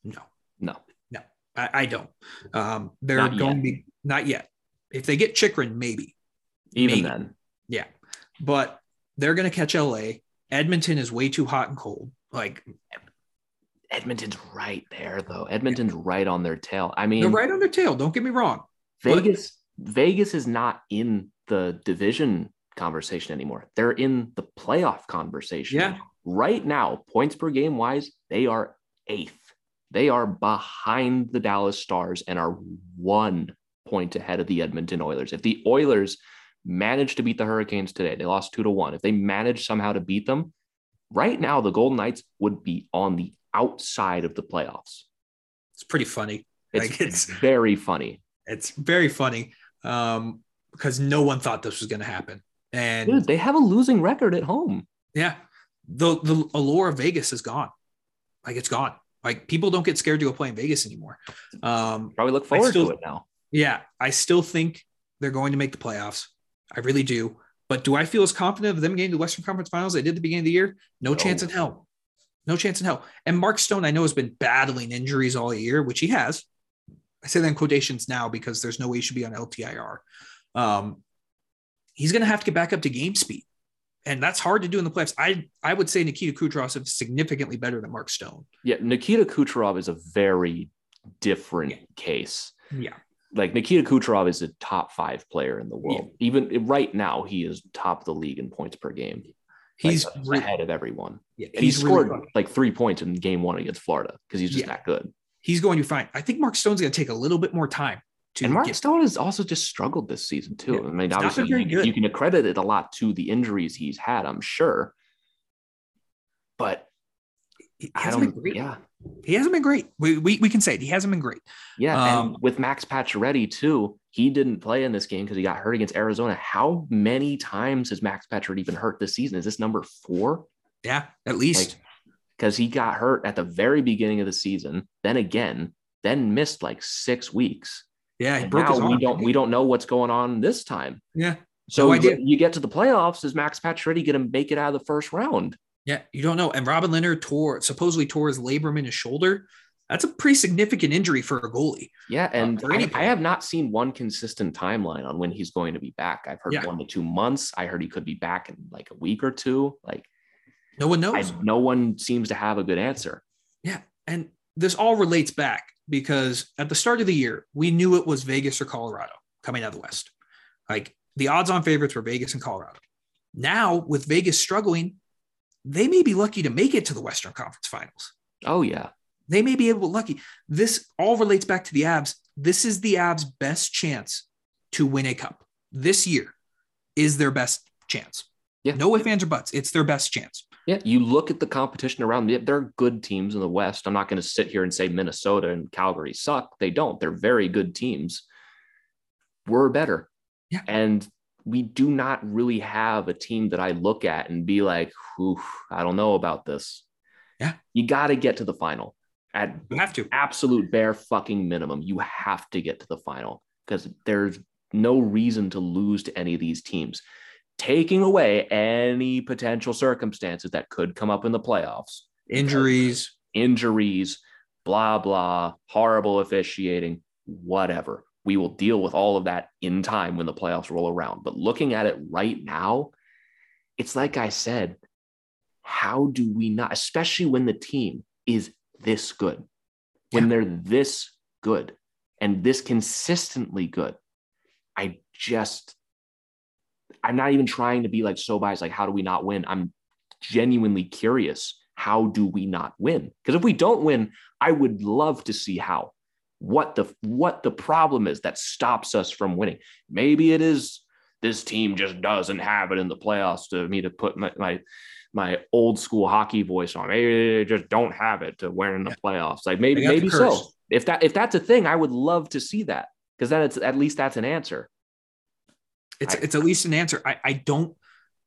[SPEAKER 4] No,
[SPEAKER 3] no,
[SPEAKER 4] no, I, I don't. Um, they're not going yet. to be not yet. If they get Chychrun, maybe.
[SPEAKER 3] Even maybe. then.
[SPEAKER 4] Yeah. But they're going to catch LA. Edmonton is way too hot and cold. Like
[SPEAKER 3] Edmonton's right there, though. Edmonton's yeah. right on their tail. I mean,
[SPEAKER 4] they're right on their tail. Don't get me wrong.
[SPEAKER 3] Vegas, Vegas is not in the division conversation anymore. They're in the playoff conversation.
[SPEAKER 4] Yeah.
[SPEAKER 3] Right now, points per game wise, they are eighth. They are behind the Dallas Stars and are one point ahead of the Edmonton Oilers. If the Oilers manage to beat the Hurricanes today, they lost two to one. If they manage somehow to beat them, right now the Golden Knights would be on the outside of the playoffs.
[SPEAKER 4] It's pretty funny.
[SPEAKER 3] It's, like it's very funny.
[SPEAKER 4] It's very funny um, because no one thought this was going to happen. And
[SPEAKER 3] Dude, they have a losing record at home.
[SPEAKER 4] Yeah. The the allure of Vegas is gone. Like it's gone. Like people don't get scared to go play in Vegas anymore. Um,
[SPEAKER 3] Probably look forward still, to it now.
[SPEAKER 4] Yeah, I still think they're going to make the playoffs. I really do. But do I feel as confident of them getting to the Western Conference Finals they did at the beginning of the year? No, no, chance in hell. No chance in hell. And Mark Stone, I know, has been battling injuries all year, which he has. I say that in quotations now because there's no way he should be on LTIR. Um, he's going to have to get back up to game speed and that's hard to do in the playoffs. I I would say Nikita Kucherov is significantly better than Mark Stone.
[SPEAKER 3] Yeah, Nikita Kucherov is a very different yeah. case.
[SPEAKER 4] Yeah.
[SPEAKER 3] Like Nikita Kucherov is a top five player in the world. Yeah. Even right now, he is top of the league in points per game.
[SPEAKER 4] He's
[SPEAKER 3] like, really, ahead of everyone. Yeah, and he scored really like three points in game one against Florida because he's just yeah. that good.
[SPEAKER 4] He's going to be fine. I think Mark Stone's going to take a little bit more time
[SPEAKER 3] and Mark get, Stone has also just struggled this season too. Yeah, I mean, obviously you, you, can accredit it a lot to the injuries he's had, I'm sure. But
[SPEAKER 4] he hasn't been great. Yeah, he hasn't been great. We, we, we can say it. He hasn't been great.
[SPEAKER 3] Yeah, um, and with Max Pacioretty too, he didn't play in this game because he got hurt against Arizona. How many times has Max Pacioretty been hurt this season? Is this number four?
[SPEAKER 4] Yeah, at least
[SPEAKER 3] because he got hurt at the very beginning of the season, then again, then missed like six weeks.
[SPEAKER 4] Yeah,
[SPEAKER 3] he broke now we don't we don't know what's going on this time.
[SPEAKER 4] Yeah.
[SPEAKER 3] So no you, you get to the playoffs. Is Max Pacioretty going to make it out of the first round?
[SPEAKER 4] Yeah, you don't know. And Robin Lehner tore supposedly tore his labrum in his shoulder. That's a pretty significant injury for a goalie.
[SPEAKER 3] Yeah, and uh, I, I, have not seen one consistent timeline on when he's going to be back. I've heard yeah. one to two months. I heard he could be back in like a week or two. Like
[SPEAKER 4] no one knows.
[SPEAKER 3] I, no one seems to have a good answer.
[SPEAKER 4] Yeah, and this all relates back because at the start of the year, we knew it was Vegas or Colorado coming out of the West. Like the odds on favorites were Vegas and Colorado. Now, with Vegas struggling, they may be lucky to make it to the Western Conference Finals.
[SPEAKER 3] Oh, yeah.
[SPEAKER 4] They may be able to lucky. This all relates back to the Avs. This is the Avs' best chance to win a cup. This year is their best chance. Yeah. No ifs, ands, or buts. It's their best chance.
[SPEAKER 3] Yeah, you look at the competition around them. There are good teams in the West. I'm not going to sit here and say Minnesota and Calgary suck. They don't. They're very good teams. We're better.
[SPEAKER 4] Yeah.
[SPEAKER 3] And we do not really have a team that I look at and be like, I don't know about this.
[SPEAKER 4] Yeah.
[SPEAKER 3] You got to get to the final. At
[SPEAKER 4] you have to.
[SPEAKER 3] Absolute bare fucking minimum. You have to get to the final because there's no reason to lose to any of these teams taking away any potential circumstances that could come up in the playoffs.
[SPEAKER 4] Injuries.
[SPEAKER 3] Injuries blah blah horrible officiating whatever. We will deal with all of that in time when the playoffs roll around. But looking at it right now it's like i said how do we not especially when the team is this good when yeah. they're this good and this consistently good I just, I'm not even trying to be like so biased. Like, how do we not win? I'm genuinely curious. How do we not win? Because if we don't win, I would love to see how. What the what the problem is that stops us from winning? Maybe it is this team just doesn't have it in the playoffs to me to put my, my my old school hockey voice on. Maybe they just don't have it to win in the playoffs. Like maybe maybe so. If that if that's a thing, I would love to see that because then it's at least that's an answer.
[SPEAKER 4] It's I, it's at least an answer. I, I don't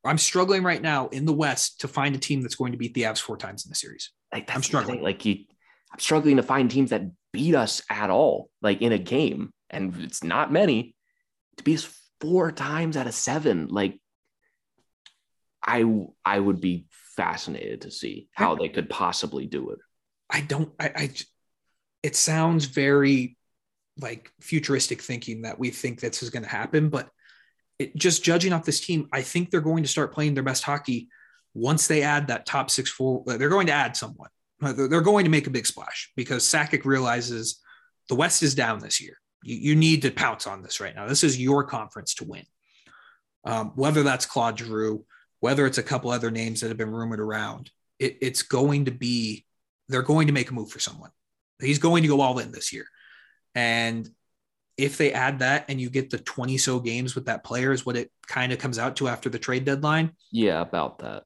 [SPEAKER 4] I'm struggling right now in the West to find a team that's going to beat the Avs four times in the series.
[SPEAKER 3] Like I'm struggling. Like you, I'm struggling to find teams that beat us at all, like in a game, and it's not many. To be four times out of seven, like I I would be fascinated to see how they could possibly do it.
[SPEAKER 4] I don't. I, I it sounds very like futuristic thinking that we think this is going to happen, but it, just judging off this team, I think they're going to start playing their best hockey once they add that top six four. They're going to add someone. They're going to make a big splash because Sakic realizes the West is down this year. You, you need to pounce on this right now. This is your conference to win. Um, whether that's Claude Giroux, whether it's a couple other names that have been rumored around, it, it's going to be, they're going to make a move for someone. He's going to go all in this year. And if they add that and you get the 20 so games with that player, is what it kind of comes out to after the trade deadline.
[SPEAKER 3] Yeah, about that.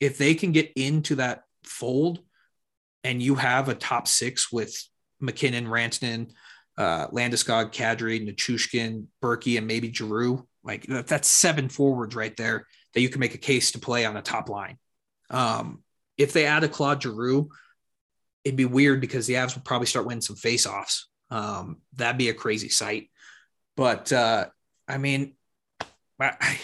[SPEAKER 4] If they can get into that fold and you have a top six with MacKinnon, Rantanen, uh, Landeskog, Kadri, Nichushkin, Berkey, and maybe Giroux, like that's seven forwards right there that you can make a case to play on a top line. Um, if they add a Claude Giroux, it'd be weird because the Avs would probably start winning some faceoffs. Um, that'd be a crazy sight. But uh, I mean, I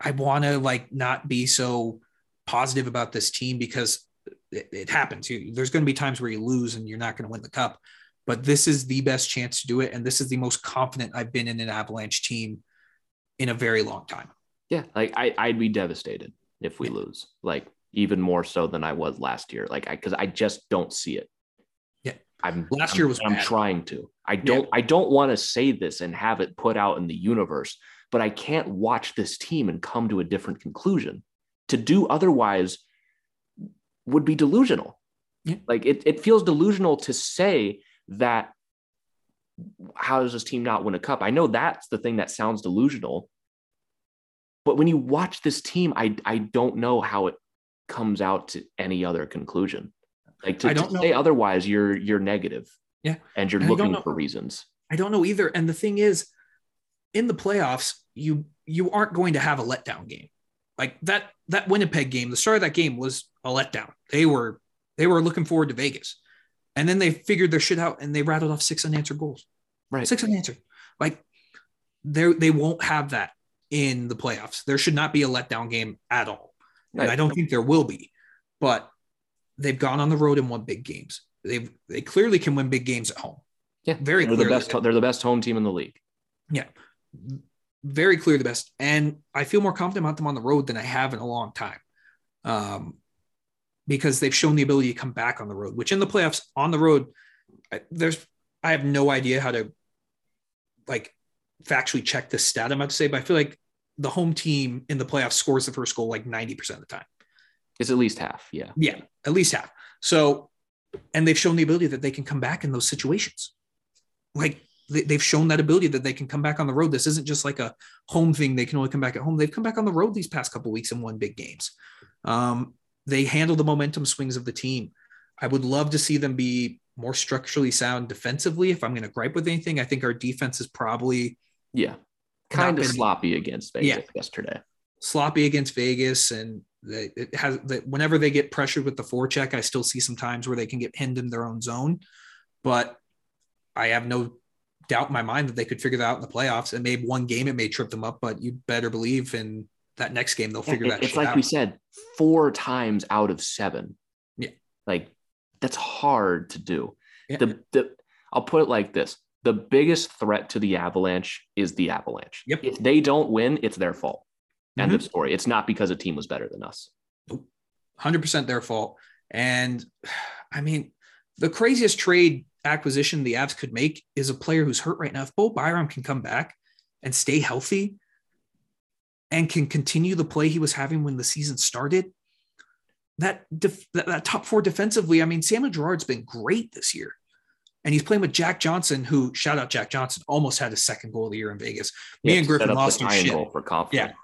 [SPEAKER 4] I want to like not be so positive about this team because it, it happens. You, there's going to be times where you lose and you're not going to win the cup. But this is the best chance to do it, and this is the most confident I've been in an Avalanche team in a very long time.
[SPEAKER 3] Yeah, like I, I'd be devastated if we lose. Like even more so than I was last year. Like I, because I just don't see it. I'm
[SPEAKER 4] last year was.
[SPEAKER 3] I'm, I'm trying to. I don't. Yeah. I don't want to say this and have it put out in the universe, but I can't watch this team and come to a different conclusion. To do otherwise would be delusional. Yeah. Like it, it feels delusional to say that how does this team not win a cup? I know that's the thing that sounds delusional. But when you watch this team, I I don't know how it comes out to any other conclusion. Like to, to say otherwise, you're you're negative.
[SPEAKER 4] Yeah.
[SPEAKER 3] And you're and looking for reasons.
[SPEAKER 4] I don't know either. And the thing is, in the playoffs, you you aren't going to have a letdown game. Like that that Winnipeg game, the start of that game was a letdown. They were they were looking forward to Vegas. And then they figured their shit out and they rattled off six unanswered goals.
[SPEAKER 3] Right.
[SPEAKER 4] Six unanswered. Like they they won't have that in the playoffs. There should not be a letdown game at all. And. I don't think there will be. But they've gone on the road and won big games. They they clearly can win big games at home.
[SPEAKER 3] Yeah,
[SPEAKER 4] very.
[SPEAKER 3] They're the best. They're the best home team in the league.
[SPEAKER 4] Yeah, very clear the best, and I feel more confident about them on the road than I have in a long time. Um, because they've shown the ability to come back on the road, which in the playoffs on the road, there's I have no idea how to like factually check this stat. I'm about to say, but I feel like the home team in the playoffs scores the first goal like 90% of the time.
[SPEAKER 3] It's at least half. Yeah.
[SPEAKER 4] Yeah. At least half. So, and they've shown the ability that they can come back in those situations. Like they've shown that ability that they can come back on the road. This isn't just like a home thing. They can only come back at home. They've come back on the road these past couple weeks and won big games. Um, they handle the momentum swings of the team. I would love to see them be more structurally sound defensively. If I'm going to gripe with anything, I think our defense is probably
[SPEAKER 3] yeah kind of sloppy against Vegas yeah, yesterday.
[SPEAKER 4] Sloppy against Vegas, and it has that whenever they get pressured with the forecheck, I still see some times where they can get pinned in their own zone. But I have no doubt in my mind that they could figure that out in the playoffs. And maybe one game it may trip them up, but you better believe in that next game they'll figure
[SPEAKER 3] yeah,
[SPEAKER 4] that.
[SPEAKER 3] It's like
[SPEAKER 4] out.
[SPEAKER 3] we said, four times out of seven.
[SPEAKER 4] Yeah,
[SPEAKER 3] like that's hard to do. Yeah. The the I'll put it like this: the biggest threat to the Avalanche is the Avalanche.
[SPEAKER 4] Yep.
[SPEAKER 3] If they don't win, it's their fault. End mm-hmm. of story. It's not because a team was better than us.
[SPEAKER 4] Nope. 100% their fault. And <sighs> I mean, the craziest trade acquisition the Avs could make is a player who's hurt right now. If Bo Byram can come back and stay healthy and can continue the play he was having when the season started, that, def- that, that top four defensively, I mean, Samuel Girard's been great this year. And he's playing with Jack Johnson, who shout out Jack Johnson, almost had his second goal of the year in Vegas. Me
[SPEAKER 3] Yeah,
[SPEAKER 4] and Griffin lost our shit.
[SPEAKER 3] goal for confidence.
[SPEAKER 4] Yeah,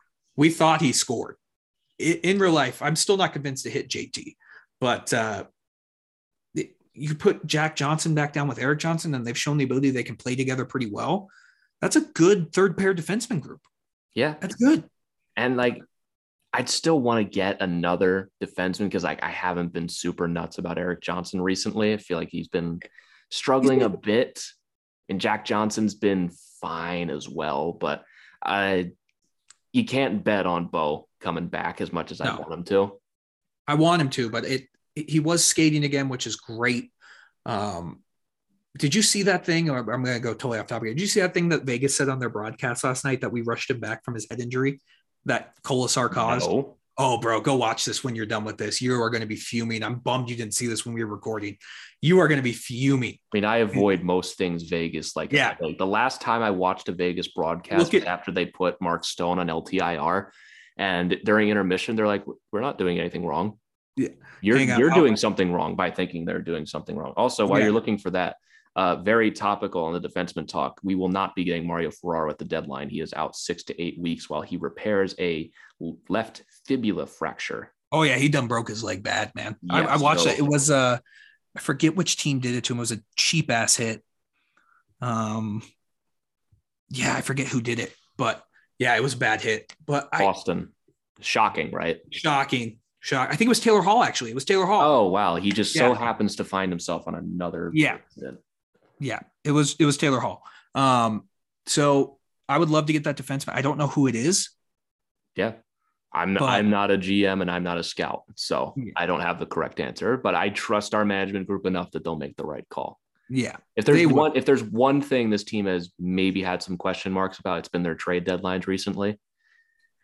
[SPEAKER 4] we thought he scored. In real life, I'm still not convinced to hit JT, but uh, you put Jack Johnson back down with Erik Johnson, and they've shown the ability they can play together pretty well. That's a good third pair defenseman group.
[SPEAKER 3] yeah.
[SPEAKER 4] That's good.
[SPEAKER 3] And like, I'd still want to get another defenseman because like I haven't been super nuts about Erik Johnson recently. I feel like he's been struggling a bit, and Jack Johnson's been fine as well. But I, you can't bet on Bo coming back as much as I want him to.
[SPEAKER 4] I want him to, but it he was skating again, which is great. Um, did you see that thing? Or I'm going to go totally off topic. Did you see that thing that Vegas said on their broadcast last night that we rushed him back from his head injury that Kolesar caused?
[SPEAKER 3] No.
[SPEAKER 4] Oh, bro, go watch this when you're done with this. You are going to be fuming. I'm bummed you didn't see this when we were recording. You are going to be fuming.
[SPEAKER 3] I mean, I avoid most things Vegas. Like,
[SPEAKER 4] Yeah.
[SPEAKER 3] like the last time I watched a Vegas broadcast
[SPEAKER 4] at-
[SPEAKER 3] after they put Mark Stone on LTIR, and during intermission, they're like, "We're not doing anything wrong.
[SPEAKER 4] Yeah.
[SPEAKER 3] You're you're
[SPEAKER 4] oh,
[SPEAKER 3] doing something wrong by thinking they're doing something wrong." Also, while
[SPEAKER 4] Yeah.
[SPEAKER 3] you're looking for that, uh, very topical on the defenseman talk. We will not be getting Mario Ferraro at the deadline. He is out six to eight weeks while he repairs a left fibula fracture.
[SPEAKER 4] Oh yeah, he done broke his leg bad, man. I, I watched
[SPEAKER 3] so-
[SPEAKER 4] that. It was uh, I forget which team did it to him. It was a cheap ass hit. Um, yeah, I forget who did it, but yeah, it was a bad hit. But I
[SPEAKER 3] Boston, shocking, right?
[SPEAKER 4] shocking, shock. I think it was Taylor Hall. Actually, it was Taylor Hall.
[SPEAKER 3] Oh wow, he just so happens to find himself on another
[SPEAKER 4] Yeah.
[SPEAKER 3] accident.
[SPEAKER 4] Yeah, it was it was Taylor Hall. Um, so I would love to get that defenseman. I don't know who it is.
[SPEAKER 3] Yeah. I'm
[SPEAKER 4] But-
[SPEAKER 3] I'm not a GM and I'm not a scout, so
[SPEAKER 4] Yeah.
[SPEAKER 3] I don't have the correct answer. But I trust our management group enough that they'll make the right call.
[SPEAKER 4] Yeah,
[SPEAKER 3] If there's
[SPEAKER 4] They will.
[SPEAKER 3] one, if there's one thing this team has maybe had some question marks about, it's been their trade deadlines recently.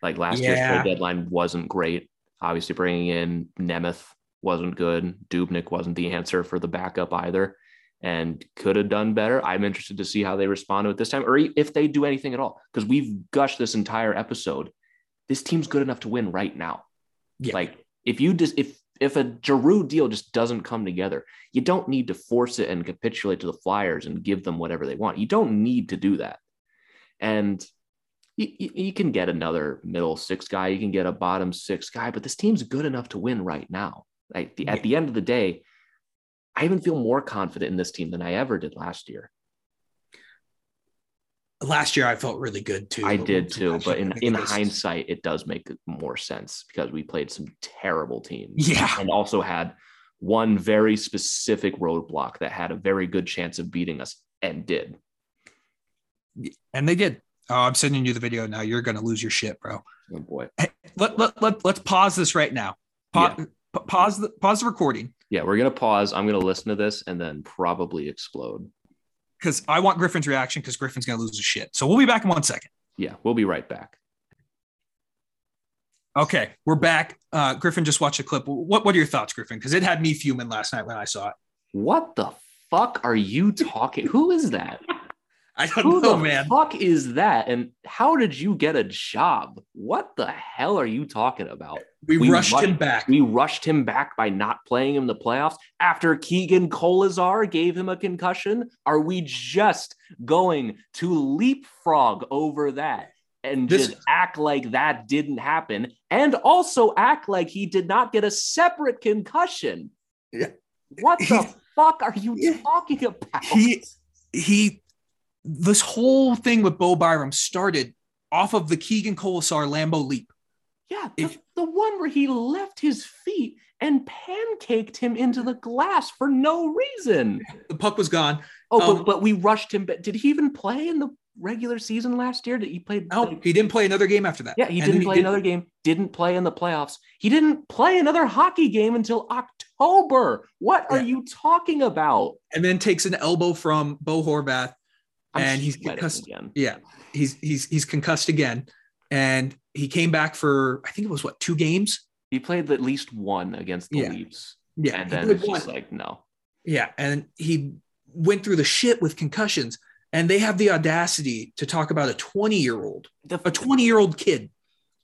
[SPEAKER 3] Like last year's trade deadline wasn't great. Obviously, bringing in Nemeth wasn't good. Dubnyk wasn't the answer for the backup either, and could have done better. I'm interested to see how they respond to it this time, or if they do anything at all, because we've gushed this entire episode. This team's good enough to win right now.
[SPEAKER 4] yeah.
[SPEAKER 3] Like if you just if if a Giroux deal just doesn't come together, you don't need to force it and capitulate to the Flyers and give them whatever they want. You don't need to do that. And you, you, you can get another middle six guy, you can get a bottom six guy, but this team's good enough to win right now. Like the,
[SPEAKER 4] Yeah.
[SPEAKER 3] at the end of the day, I even feel more confident in this team than I ever did last year.
[SPEAKER 4] last year I felt really good too.
[SPEAKER 3] I did too, but in, in hindsight, it does make more sense because we played some terrible teams.
[SPEAKER 4] Yeah.
[SPEAKER 3] And also had one very specific roadblock that had a very good chance of beating us and did.
[SPEAKER 4] and they did. Oh, I'm sending you the video now. You're gonna lose your shit, bro.
[SPEAKER 3] Oh boy.
[SPEAKER 4] Let let, let let's pause this right now. Pa- pa- pause the pause the recording
[SPEAKER 3] Yeah, we're gonna pause. I'm gonna listen to this and then probably explode.
[SPEAKER 4] because I want Griffin's reaction because Griffin's gonna lose his shit. So we'll be back in one second.
[SPEAKER 3] Yeah, we'll be right back.
[SPEAKER 4] Okay, we're back. Uh, Griffin just watched a clip. What what are your thoughts, Griffin? Because it had me fuming last night when I saw it.
[SPEAKER 3] What the fuck are you talking? Who is that?
[SPEAKER 4] I don't
[SPEAKER 3] Who
[SPEAKER 4] know,
[SPEAKER 3] the
[SPEAKER 4] man.
[SPEAKER 3] fuck is that? And how did you get a job? What the hell are you talking about?
[SPEAKER 4] We,
[SPEAKER 3] we
[SPEAKER 4] rushed
[SPEAKER 3] rushed-
[SPEAKER 4] him back.
[SPEAKER 3] We rushed him back by not playing him in the playoffs after Keegan Kolesar gave him a concussion. Are we just going to leapfrog over that and
[SPEAKER 4] This-
[SPEAKER 3] just act like that didn't happen and also act like he did not get a separate concussion?
[SPEAKER 4] Yeah.
[SPEAKER 3] What
[SPEAKER 4] He-
[SPEAKER 3] the fuck are you
[SPEAKER 4] Yeah.
[SPEAKER 3] talking about?
[SPEAKER 4] he he this whole thing with Bo Byram started off of the Keegan Kolesar Lambeau leap.
[SPEAKER 3] Yeah, the,
[SPEAKER 4] If-
[SPEAKER 3] the one where he left his feet and pancaked him into the glass for no reason.
[SPEAKER 4] The puck was gone.
[SPEAKER 3] Oh,
[SPEAKER 4] Um,
[SPEAKER 3] but, but we rushed him. But did he even play in the regular season last year? Did he play?
[SPEAKER 4] No, he didn't play another game after that.
[SPEAKER 3] Yeah, he
[SPEAKER 4] And
[SPEAKER 3] didn't play another game. Didn't play in the playoffs. He didn't play another hockey game until October. What are you talking about?
[SPEAKER 4] and then takes an elbow from Bo Horvath.
[SPEAKER 3] I'm
[SPEAKER 4] And he's concussed-
[SPEAKER 3] again.
[SPEAKER 4] Yeah, he's he's he's concussed again, and he came back for I think it was what two games.
[SPEAKER 3] He played at least one against the
[SPEAKER 4] Yeah.
[SPEAKER 3] Leafs,
[SPEAKER 4] Yeah,
[SPEAKER 3] and
[SPEAKER 4] he
[SPEAKER 3] then it's just like no.
[SPEAKER 4] yeah, and he went through the shit with concussions, and they have the audacity to talk about a 20 year old, a 20 year old kid.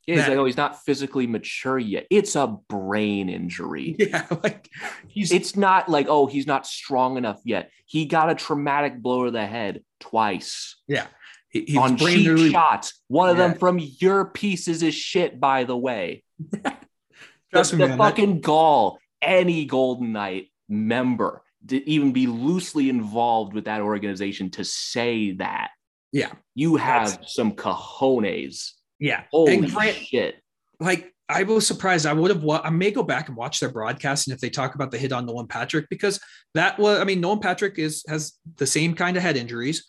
[SPEAKER 3] Yeah, he's
[SPEAKER 4] that-
[SPEAKER 3] like, oh, he's not physically mature yet. It's a brain injury. <laughs>
[SPEAKER 4] Yeah, like he's
[SPEAKER 3] It's not like, oh, he's not strong enough yet. He got a traumatic blow to the head twice
[SPEAKER 4] yeah. He, he
[SPEAKER 3] on cheap
[SPEAKER 4] injury.
[SPEAKER 3] shots. One of them from your pieces is shit, by the way. <laughs>
[SPEAKER 4] Trust
[SPEAKER 3] the,
[SPEAKER 4] me,
[SPEAKER 3] the
[SPEAKER 4] man, that-
[SPEAKER 3] fucking gall any Golden Knight member to even be loosely involved with that organization to say that.
[SPEAKER 4] Yeah.
[SPEAKER 3] You have some cojones.
[SPEAKER 4] Yeah.
[SPEAKER 3] Holy
[SPEAKER 4] and Grant,
[SPEAKER 3] shit.
[SPEAKER 4] like I was surprised. I would have. wa- I may go back and watch their broadcast, and if they talk about the hit on Nolan Patrick, because that was. I mean, Nolan Patrick is has the same kind of head injuries,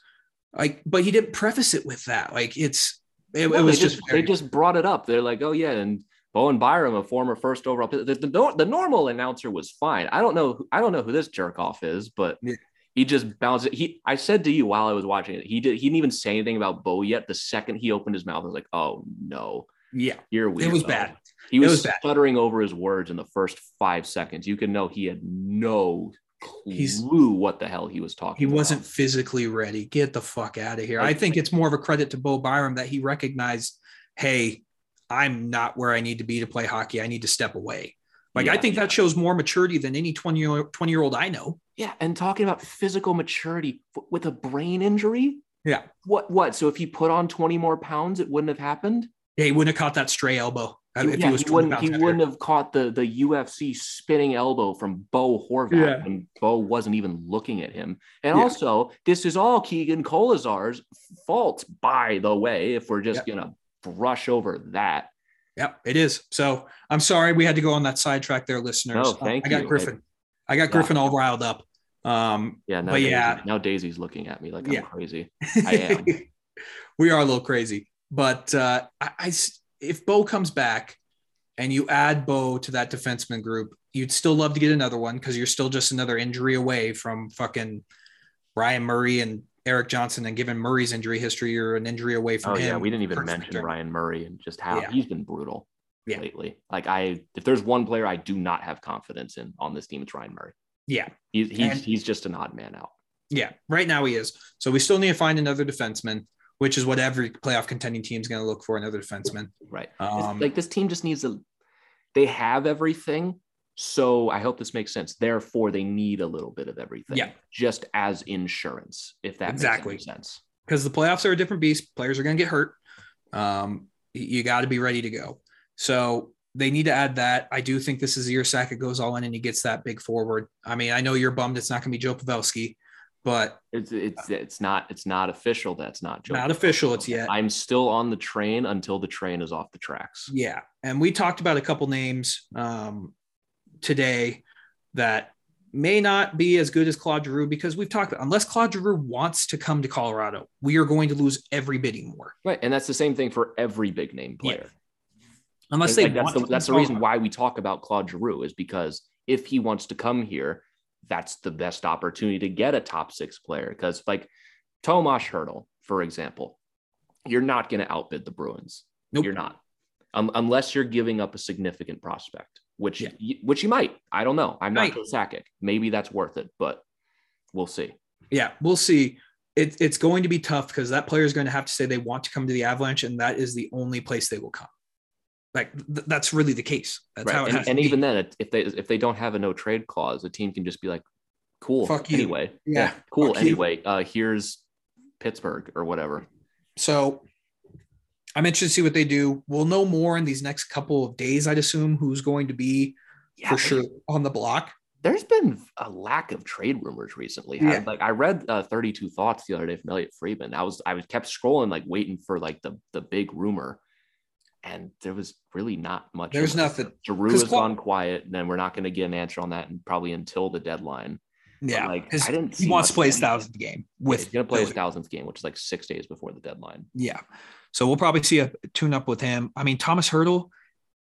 [SPEAKER 4] like, but he didn't preface it with that. Like, it's it,
[SPEAKER 3] No,
[SPEAKER 4] it was just,
[SPEAKER 3] just, they just brought it up. They're like, oh yeah, and Bowen Byram, a former first overall. The, the, the normal announcer was fine. I don't know. who- I don't know who this jerk off is, but
[SPEAKER 4] Yeah.
[SPEAKER 3] He just bounced it. He, I said to you while I was watching it, he did. He didn't even say anything about Bo yet. The second he opened his mouth, I was like, oh no,
[SPEAKER 4] yeah.
[SPEAKER 3] here we.
[SPEAKER 4] It was bad.
[SPEAKER 3] He was,
[SPEAKER 4] was bad.
[SPEAKER 3] stuttering over his words in the first five seconds. You can know he had no clue
[SPEAKER 4] He's-
[SPEAKER 3] what the hell he was talking.
[SPEAKER 4] He
[SPEAKER 3] about.
[SPEAKER 4] wasn't physically ready. Get the fuck out of here. I
[SPEAKER 3] Like-
[SPEAKER 4] think it's more of a credit to Bo Byram that he recognized, hey, I'm not where I need to be to play hockey. I need to step away. Like I
[SPEAKER 3] Yeah.
[SPEAKER 4] think that shows more maturity than any 20 year 20 year old I know.
[SPEAKER 3] Yeah, and talking about physical maturity with a brain injury.
[SPEAKER 4] Yeah.
[SPEAKER 3] What? What? So if he put on twenty more pounds, it wouldn't have happened.
[SPEAKER 4] Yeah, he wouldn't have caught that stray elbow. uh, if
[SPEAKER 3] yeah,
[SPEAKER 4] he was
[SPEAKER 3] he
[SPEAKER 4] 20
[SPEAKER 3] wouldn't. He wouldn't have caught the the UFC spinning elbow from Bo Horvat
[SPEAKER 4] Yeah.
[SPEAKER 3] when Bo wasn't even looking at him. And
[SPEAKER 4] Yeah.
[SPEAKER 3] also, this is all Keegan Kolesar's fault, by the way. If we're just gonna brush over that,
[SPEAKER 4] Yep, it is. So I'm sorry we had to go on that sidetrack there, listeners.
[SPEAKER 3] No,
[SPEAKER 4] Uh,
[SPEAKER 3] thank
[SPEAKER 4] I got
[SPEAKER 3] you.
[SPEAKER 4] Griffin. I got
[SPEAKER 3] Yeah.
[SPEAKER 4] Griffin all riled up. Um,
[SPEAKER 3] yeah. Now,
[SPEAKER 4] But
[SPEAKER 3] Daisy,
[SPEAKER 4] yeah.
[SPEAKER 3] now Daisy's looking at me like I'm crazy. <laughs> I am. <laughs>
[SPEAKER 4] we are a little crazy, but uh, I, I if Bo comes back and you add Bo to that defenseman group, you'd still love to get another one because you're still just another injury away from fucking Ryan Murray and Erik Johnson. And given Murray's injury history, you're an injury away from
[SPEAKER 3] Oh
[SPEAKER 4] him.
[SPEAKER 3] yeah, we didn't even mention Ryan Murray and just how
[SPEAKER 4] Yeah.
[SPEAKER 3] he's been brutal
[SPEAKER 4] Yeah.
[SPEAKER 3] lately. Like I, if there's one player I do not have confidence in on this team, it's Ryan Murray.
[SPEAKER 4] Yeah,
[SPEAKER 3] He's he's
[SPEAKER 4] And-
[SPEAKER 3] he's just an odd man out.
[SPEAKER 4] yeah. Right now he is. So we still need to find another defenseman, which is what every playoff contending team is going to look for another defenseman.
[SPEAKER 3] Right.
[SPEAKER 4] Um,
[SPEAKER 3] like this team just needs a. They have everything, so I hope this makes sense. Therefore, they need a little bit of everything.
[SPEAKER 4] Yeah.
[SPEAKER 3] Just as insurance, if that
[SPEAKER 4] Exactly.
[SPEAKER 3] makes sense.
[SPEAKER 4] because the playoffs are a different beast. Players are going to get hurt. Um, you got to be ready to go. So they need to add that. I do think this is the year Sakic goes all in and he gets that big forward. I mean, I know you're bummed it's not going to be Joe Pavelski, but
[SPEAKER 3] It's it's it's not it's not official. That's not Joe
[SPEAKER 4] not official. It's yet.
[SPEAKER 3] I'm still on the train until the train is off the tracks.
[SPEAKER 4] Yeah. And we talked about a couple names um, today that may not be as good as Claude Giroux because we've talked about unless Claude Giroux wants to come to Colorado, we are going to lose every bidding war.
[SPEAKER 3] Right, and that's the same thing for every big name
[SPEAKER 4] Yeah.
[SPEAKER 3] Player.
[SPEAKER 4] Unless
[SPEAKER 3] Like,
[SPEAKER 4] they
[SPEAKER 3] that's the, that's the reason why we talk about Claude Giroux is because if he wants to come here, that's the best opportunity to get a top six player. Because like Tomas Hertl, for example, you're not going to outbid the Bruins.
[SPEAKER 4] Nope.
[SPEAKER 3] You're not, um, unless you're giving up a significant prospect, which
[SPEAKER 4] Yeah.
[SPEAKER 3] y- which you might. I don't know. I'm not Sakic. Maybe that's worth it, but we'll see.
[SPEAKER 4] yeah, we'll see. It, it's going to be tough because that player is going to have to say they want to come to the Avalanche, and that is the only place they will come. Like th- that's really the case. That's how it
[SPEAKER 3] and and even then, if they if they don't have a no trade clause, a team can just be like, "Cool,
[SPEAKER 4] Fuck you.
[SPEAKER 3] anyway,
[SPEAKER 4] Yeah,
[SPEAKER 3] cool,
[SPEAKER 4] fuck
[SPEAKER 3] anyway." Uh, here's Pittsburgh or whatever.
[SPEAKER 4] So I'm interested to see what they do. We'll know more in these next couple of days, I'd assume, who's going to be
[SPEAKER 3] Yeah,
[SPEAKER 4] for sure on the block.
[SPEAKER 3] There's been a lack of trade rumors recently. I- like I read uh, 32 Thoughts the other day from Elliotte Friedman. I was I was kept scrolling like waiting for like the the big rumor, and there was really not much.
[SPEAKER 4] There's nothing.
[SPEAKER 3] Giroux has gone quiet, and then we're not going to get an answer on that, and probably until the deadline.
[SPEAKER 4] Yeah,
[SPEAKER 3] like,
[SPEAKER 4] because
[SPEAKER 3] I didn't
[SPEAKER 4] he wants to play his thousandth game with.
[SPEAKER 3] He's going to play his thousandth game, which is like six days before the deadline.
[SPEAKER 4] Yeah. So we'll probably see a tune up with him. I mean, Thomas Hertl.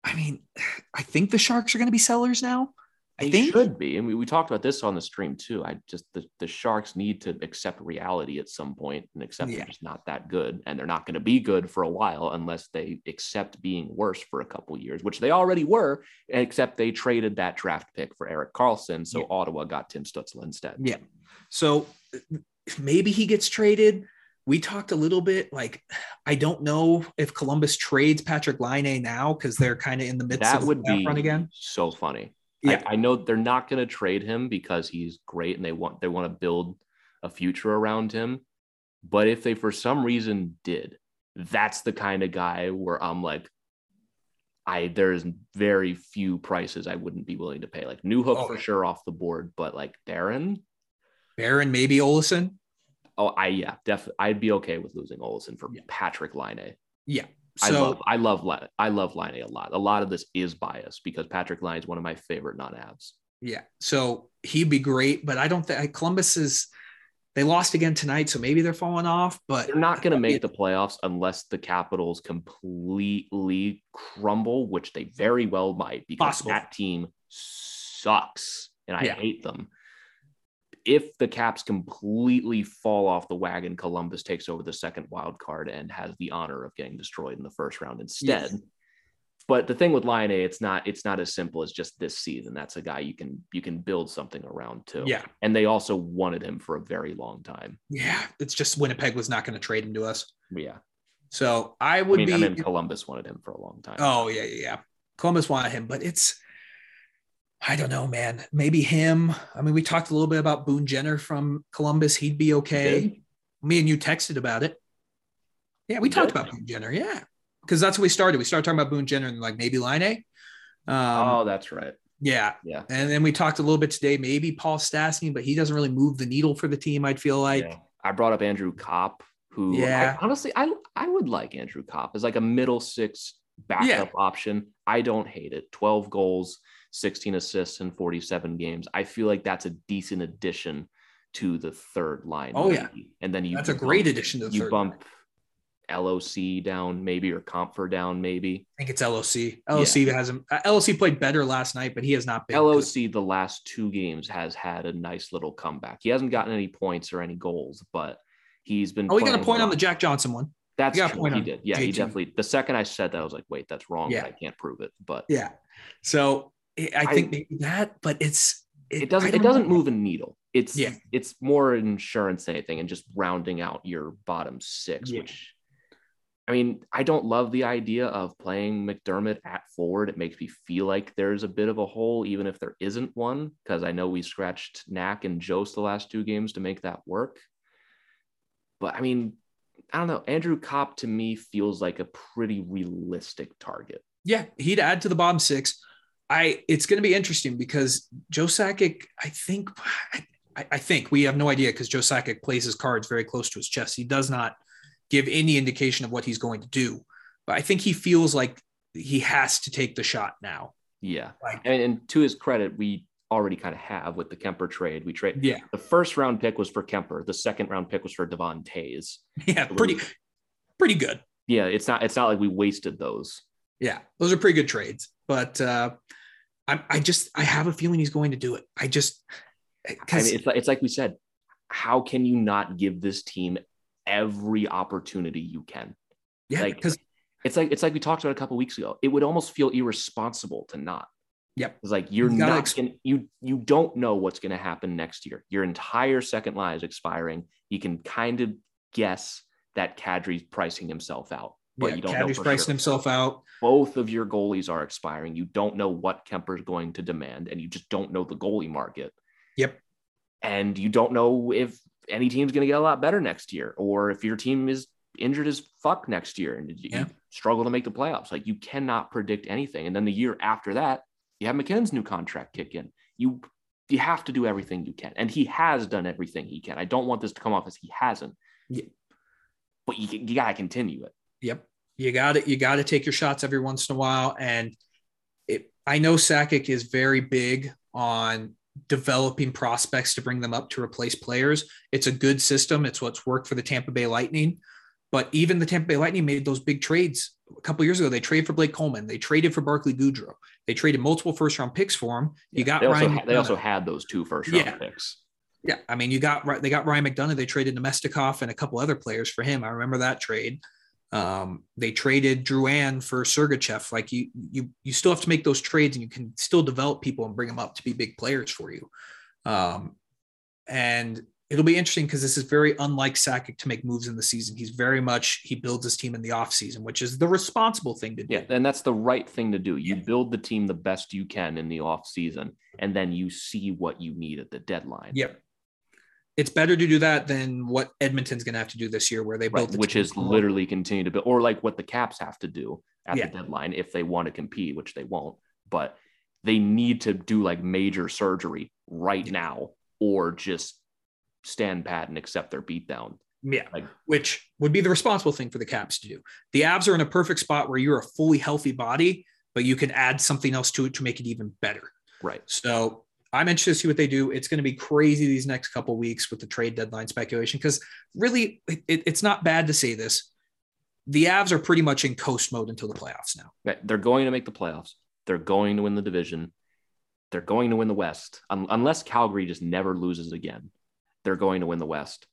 [SPEAKER 4] I mean, <sighs> I think the Sharks are going to be sellers now. I
[SPEAKER 3] They
[SPEAKER 4] think.
[SPEAKER 3] should be. And we, we talked about this on the stream too. I just the, the Sharks need to accept reality at some point and accept
[SPEAKER 4] Yeah.
[SPEAKER 3] they're just not that good. And they're not going to be good for a while unless they accept being worse for a couple years, which they already were, except they traded that draft pick for Erik Karlsson. So
[SPEAKER 4] Yeah.
[SPEAKER 3] Ottawa got Tim Stützle instead.
[SPEAKER 4] Yeah. So uh, maybe he gets traded. We talked a little bit like I don't know if Columbus trades Patrick Laine now because they're kind of in the midst
[SPEAKER 3] that
[SPEAKER 4] of
[SPEAKER 3] would
[SPEAKER 4] the
[SPEAKER 3] be
[SPEAKER 4] run again.
[SPEAKER 3] so funny.
[SPEAKER 4] Yeah.
[SPEAKER 3] I, I know they're not going to trade him because he's great and they want they want to build a future around him. But if they for some reason did, that's the kind of guy where I'm like, I there's very few prices I wouldn't be willing to pay. Like Newhook
[SPEAKER 4] Oh,
[SPEAKER 3] for sure off the board, but like Barron,
[SPEAKER 4] Baron, maybe Olausson.
[SPEAKER 3] oh I yeah, definitely I'd be okay with losing Olausson for
[SPEAKER 4] Yeah.
[SPEAKER 3] Patrick Laine.
[SPEAKER 4] Yeah.
[SPEAKER 3] I
[SPEAKER 4] So
[SPEAKER 3] love I love Laine I love Laine a lot. A lot of this is bias because Patrick Laine is one of my favorite non-Avs.
[SPEAKER 4] yeah, so he'd be great, but I don't think Columbus is. They lost again tonight, so maybe they're falling off. But
[SPEAKER 3] They're not going to make the playoffs unless the Capitals completely crumble, which they very well might because
[SPEAKER 4] Possible.
[SPEAKER 3] that team sucks and I
[SPEAKER 4] Yeah.
[SPEAKER 3] hate them. If the Caps completely fall off the wagon, Columbus takes over the second wild card and has the honor of getting destroyed in the first round instead. But the thing with Laine, it's not it's not as simple as just this season. That's a guy you can you can build something around too.
[SPEAKER 4] Yeah.
[SPEAKER 3] And they also wanted him for a very long time.
[SPEAKER 4] yeah, it's just Winnipeg was not going to trade him to us.
[SPEAKER 3] Yeah.
[SPEAKER 4] So I
[SPEAKER 3] I
[SPEAKER 4] would
[SPEAKER 3] mean,
[SPEAKER 4] be.
[SPEAKER 3] I mean, Columbus wanted him for a long time.
[SPEAKER 4] Oh yeah, yeah. Columbus wanted him, but it's I don't know, man. Maybe him. I mean, we talked a little bit about Boone Jenner from Columbus. He'd be okay. Me and you texted about it. Yeah, we talked
[SPEAKER 3] did?
[SPEAKER 4] about Boone Jenner. Yeah, because that's what we started. We started talking about Boone Jenner and like maybe Laine. Um,
[SPEAKER 3] oh, that's right.
[SPEAKER 4] yeah,
[SPEAKER 3] Yeah.
[SPEAKER 4] and then we talked a little bit today. Maybe Paul Stastny, but he doesn't really move the needle for the team. I'd feel like.
[SPEAKER 3] yeah. I brought up Andrew Copp, who I-
[SPEAKER 4] Yeah.
[SPEAKER 3] honestly I I would like Andrew Copp as like a middle six backup option. I don't hate it. 12 goals, 16 assists in 47 games. I feel like that's a decent addition to the third line.
[SPEAKER 4] Oh, yeah.
[SPEAKER 3] And then you
[SPEAKER 4] That's a
[SPEAKER 3] bump-
[SPEAKER 4] great addition to the
[SPEAKER 3] you bump LOC down maybe or Compher down maybe.
[SPEAKER 4] I think it's LOC. LOC hasn't. uh, LOC played better last night, but he has not been. good.
[SPEAKER 3] LOC the last two games has had a nice little comeback. He hasn't gotten any points or any goals, but he's been.
[SPEAKER 4] Oh, we got a point on the Jack Johnson one.
[SPEAKER 3] That's true.
[SPEAKER 4] point
[SPEAKER 3] He did. Yeah, he definitely. The second I said that, I was like, wait, that's wrong.
[SPEAKER 4] Yeah.
[SPEAKER 3] I can't prove it. But
[SPEAKER 4] Yeah. So I I
[SPEAKER 3] I-
[SPEAKER 4] think maybe that, but it's
[SPEAKER 3] it doesn't. It doesn't
[SPEAKER 4] know.
[SPEAKER 3] move a needle. It's
[SPEAKER 4] Yeah.
[SPEAKER 3] It's more insurance than anything, and just rounding out your bottom six.
[SPEAKER 4] Yeah.
[SPEAKER 3] Which, I mean, I don't love the idea of playing MacDermid at forward. It makes me feel like there's a bit of a hole, even if there isn't one, because I know we scratched Knack and Jost the last two games to make that work. But I mean, I don't know. Andrew Copp to me feels like a pretty realistic target.
[SPEAKER 4] Yeah, he'd add to the bottom six. I it's going to be interesting because Joe Sakic, I think, I, I think we have no idea because Joe Sakic plays his cards very close to his chest. He does not give any indication of what he's going to do, but I think he feels like he has to take the shot now.
[SPEAKER 3] Yeah.
[SPEAKER 4] Like,
[SPEAKER 3] And, and to his credit, we already kind of have with the Kuemper trade. We trade
[SPEAKER 4] yeah,
[SPEAKER 3] the first round pick was for Kuemper. The second round pick was for Devon Toews.
[SPEAKER 4] yeah, pretty, pretty good.
[SPEAKER 3] Yeah, it's not it's not like we wasted those.
[SPEAKER 4] Yeah, those are pretty good trades. But uh, I, I just I have a feeling he's going to do it. I just
[SPEAKER 3] I mean, it's like it's like we said, how can you not give this team every opportunity you can?
[SPEAKER 4] yeah,
[SPEAKER 3] like-
[SPEAKER 4] because
[SPEAKER 3] It's like it's like we talked about a couple weeks ago. It would almost feel irresponsible to not.
[SPEAKER 4] Yep.
[SPEAKER 3] It's like you're
[SPEAKER 4] You
[SPEAKER 3] not
[SPEAKER 4] ex-
[SPEAKER 3] gonna, you you don't know what's going to happen next year. Your entire second line is expiring. You can kind of guess that Kadri's pricing himself out, but
[SPEAKER 4] yeah,
[SPEAKER 3] you don't know
[SPEAKER 4] Kadri's
[SPEAKER 3] for
[SPEAKER 4] pricing
[SPEAKER 3] sure.
[SPEAKER 4] himself out.
[SPEAKER 3] Both of your goalies are expiring. You don't know what Kuemper's going to demand, and you just don't know the goalie market.
[SPEAKER 4] Yep.
[SPEAKER 3] And you don't know if any team's going to get a lot better next year, or if your team is injured as fuck next year and you
[SPEAKER 4] Yeah.
[SPEAKER 3] struggle to make the playoffs. Like you cannot predict anything. And then the year after that, you have MacKinnon's new contract kick in. You you have to do everything you can, and he has done everything he can. I don't want this to come off as he hasn't.
[SPEAKER 4] Yeah.
[SPEAKER 3] But you, you gotta continue it.
[SPEAKER 4] Yep. You got it. You got to take your shots every once in a while. And it, I know Sakic is very big on developing prospects to bring them up to replace players. It's a good system. It's what's worked for the Tampa Bay Lightning. But even the Tampa Bay Lightning made those big trades a couple years ago. They traded for Blake Coleman. They traded for Barclay Goodrow. They traded multiple first round picks for him. You got
[SPEAKER 3] they also,
[SPEAKER 4] Ryan.
[SPEAKER 3] ha- they also had those two first round
[SPEAKER 4] Yeah.
[SPEAKER 3] picks.
[SPEAKER 4] Yeah, I mean, you got they got Ryan McDonagh. They traded Namestnikov and a couple other players for him. I remember that trade. Um, they traded Drouin for Sergachev. Like you, you, you still have to make those trades, and you can still develop people and bring them up to be big players for you. Um, and it'll be interesting because this is very unlike Sakic to make moves in the season. He's very much he builds his team in the offseason, which is the responsible thing to do.
[SPEAKER 3] Yeah, and that's the right thing to do. You build the team the best you can in the offseason, and then you see what you need at the deadline.
[SPEAKER 4] Yep. It's better to do that than what Edmonton's going to have to do this year, where they built,
[SPEAKER 3] right, which is literally continue to build, or like what the Caps have to do at
[SPEAKER 4] Yeah.
[SPEAKER 3] the deadline if they want to compete, which they won't. But they need to do like major surgery right now, or just stand pat and accept their beatdown.
[SPEAKER 4] Yeah,
[SPEAKER 3] Like-
[SPEAKER 4] which would be the responsible thing for the Caps to do. The Avs are in a perfect spot where you're a fully healthy body, but you can add something else to it to make it even better.
[SPEAKER 3] Right.
[SPEAKER 4] So I'm interested to see what they do. It's going to be crazy these next couple weeks with the trade deadline speculation because really, it, it's not bad to say this. The Avs are pretty much in coast mode until the playoffs now.
[SPEAKER 3] Right. They're going to make the playoffs. They're going to win the division. They're going to win the West. Un- unless Calgary just never loses again, they're going to win the West.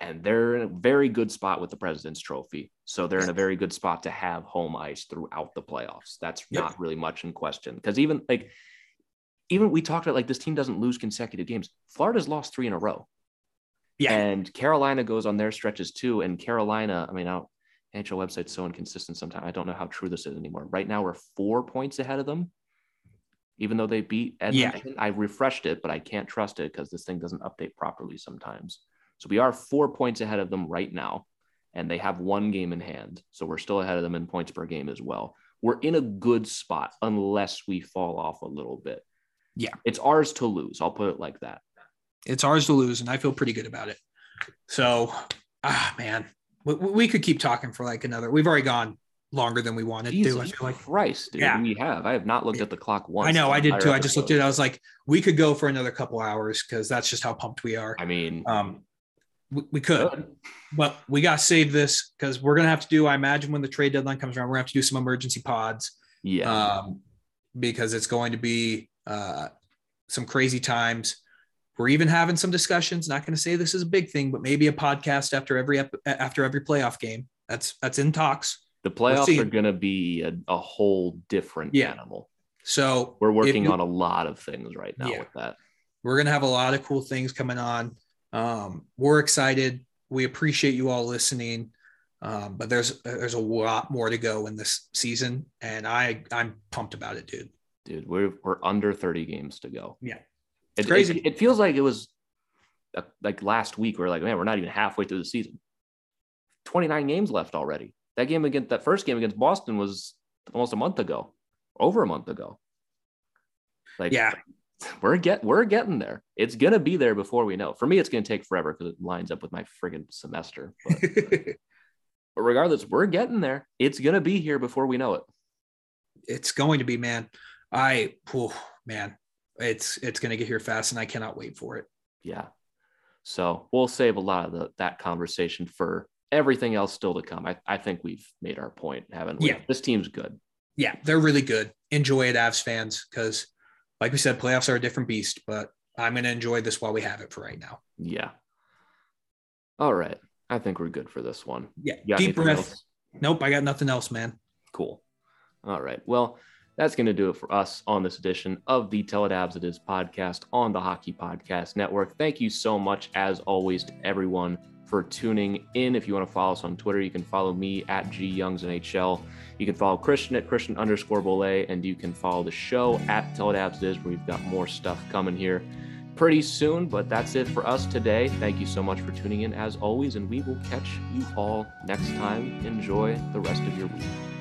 [SPEAKER 3] And they're in a very good spot with the President's Trophy. So they're in a very good spot to have home ice throughout the playoffs. That's
[SPEAKER 4] Yep.
[SPEAKER 3] not really much in question. Because even like, even we talked about like this team doesn't lose consecutive games. Florida's lost three in a row.
[SPEAKER 4] Yeah.
[SPEAKER 3] And Carolina goes on their stretches too. And Carolina, I mean, don't, NHL website's so inconsistent sometimes. I don't know how true this is anymore. Right now, we're four points ahead of them, even though they beat Edmonton. I refreshed it, but I can't trust it because this thing doesn't update properly sometimes. So we are four points ahead of them right now, and they have one game in hand. So we're still ahead of them in points per game as well. We're in a good spot unless we fall off a little bit.
[SPEAKER 4] Yeah.
[SPEAKER 3] It's ours to lose. I'll put it like that.
[SPEAKER 4] It's ours to lose, and I feel pretty good about it. So, ah, man, we, we could keep talking for like another. We've already gone longer than we wanted to. I feel like.
[SPEAKER 3] Christ, dude.
[SPEAKER 4] Yeah.
[SPEAKER 3] We have. I have not looked at the clock once.
[SPEAKER 4] I know, I did too. I just looked at it. I was like, we could go for another couple hours because that's just how pumped we are.
[SPEAKER 3] I mean,
[SPEAKER 4] Um, we, we could,
[SPEAKER 3] good.
[SPEAKER 4] but we got to save this because we're gonna have to do. I imagine when the trade deadline comes around, we're gonna have to do some emergency pods.
[SPEAKER 3] yeah.
[SPEAKER 4] um, because it's going to be uh, some crazy times. We're even having some discussions. Not going to say this is a big thing, but maybe a podcast after every ep- after every playoff game. That's that's in talks.
[SPEAKER 3] The
[SPEAKER 4] We'll
[SPEAKER 3] playoffs are going to be a, a whole different
[SPEAKER 4] Yeah.
[SPEAKER 3] animal.
[SPEAKER 4] So
[SPEAKER 3] We're working
[SPEAKER 4] you-
[SPEAKER 3] on a lot of things right now
[SPEAKER 4] Yeah.
[SPEAKER 3] with that.
[SPEAKER 4] We're going to have a lot of cool things coming on. Um, we're excited. We appreciate you all listening. Um, but there's there's a lot more to go in this season, and I I'm pumped about it, dude.
[SPEAKER 3] Dude, we're, we're under 30 games to go.
[SPEAKER 4] Yeah.
[SPEAKER 3] It,
[SPEAKER 4] crazy.
[SPEAKER 3] It, it feels like it was uh, like last week. We're like, man, we're not even halfway through the season. 29 games left already. That game against that first game against Boston was almost a month ago, over a month ago. Like,
[SPEAKER 4] Yeah, <laughs>
[SPEAKER 3] we're get we're getting there. It's gonna be there before we know. For me, it's gonna take forever because it lines up with my friggin' semester. But, but <laughs> regardless, we're getting there. It's gonna be here before we know it.
[SPEAKER 4] it's going to be man i oh, man it's it's going to get here fast and i cannot wait for it
[SPEAKER 3] Yeah. So we'll save a lot of the, that conversation for everything else still to come. I, I think we've made our point, haven't we?
[SPEAKER 4] Yeah.
[SPEAKER 3] This team's good.
[SPEAKER 4] yeah they're really good enjoy it avs fans because like we said playoffs are a different beast but i'm going to enjoy this while we have it for right now
[SPEAKER 3] Yeah. All right. I think we're good for this one.
[SPEAKER 4] yeah deep breath
[SPEAKER 3] else?
[SPEAKER 4] nope i got nothing else man
[SPEAKER 3] Cool. All right. Well, that's going to do it for us on this edition of the Tell It Is podcast on the Hockey Podcast Network. Thank you so much, as always, to everyone for tuning in. If you want to follow us on Twitter, you can follow me at G Youngs NHL. You can follow Christian at Christian underscore Bolet, and you can follow the show at Tell It Is, where we've got more stuff coming here pretty soon. But that's it for us today. Thank you so much for tuning in, as always, and we will catch you all next time. Enjoy the rest of your week.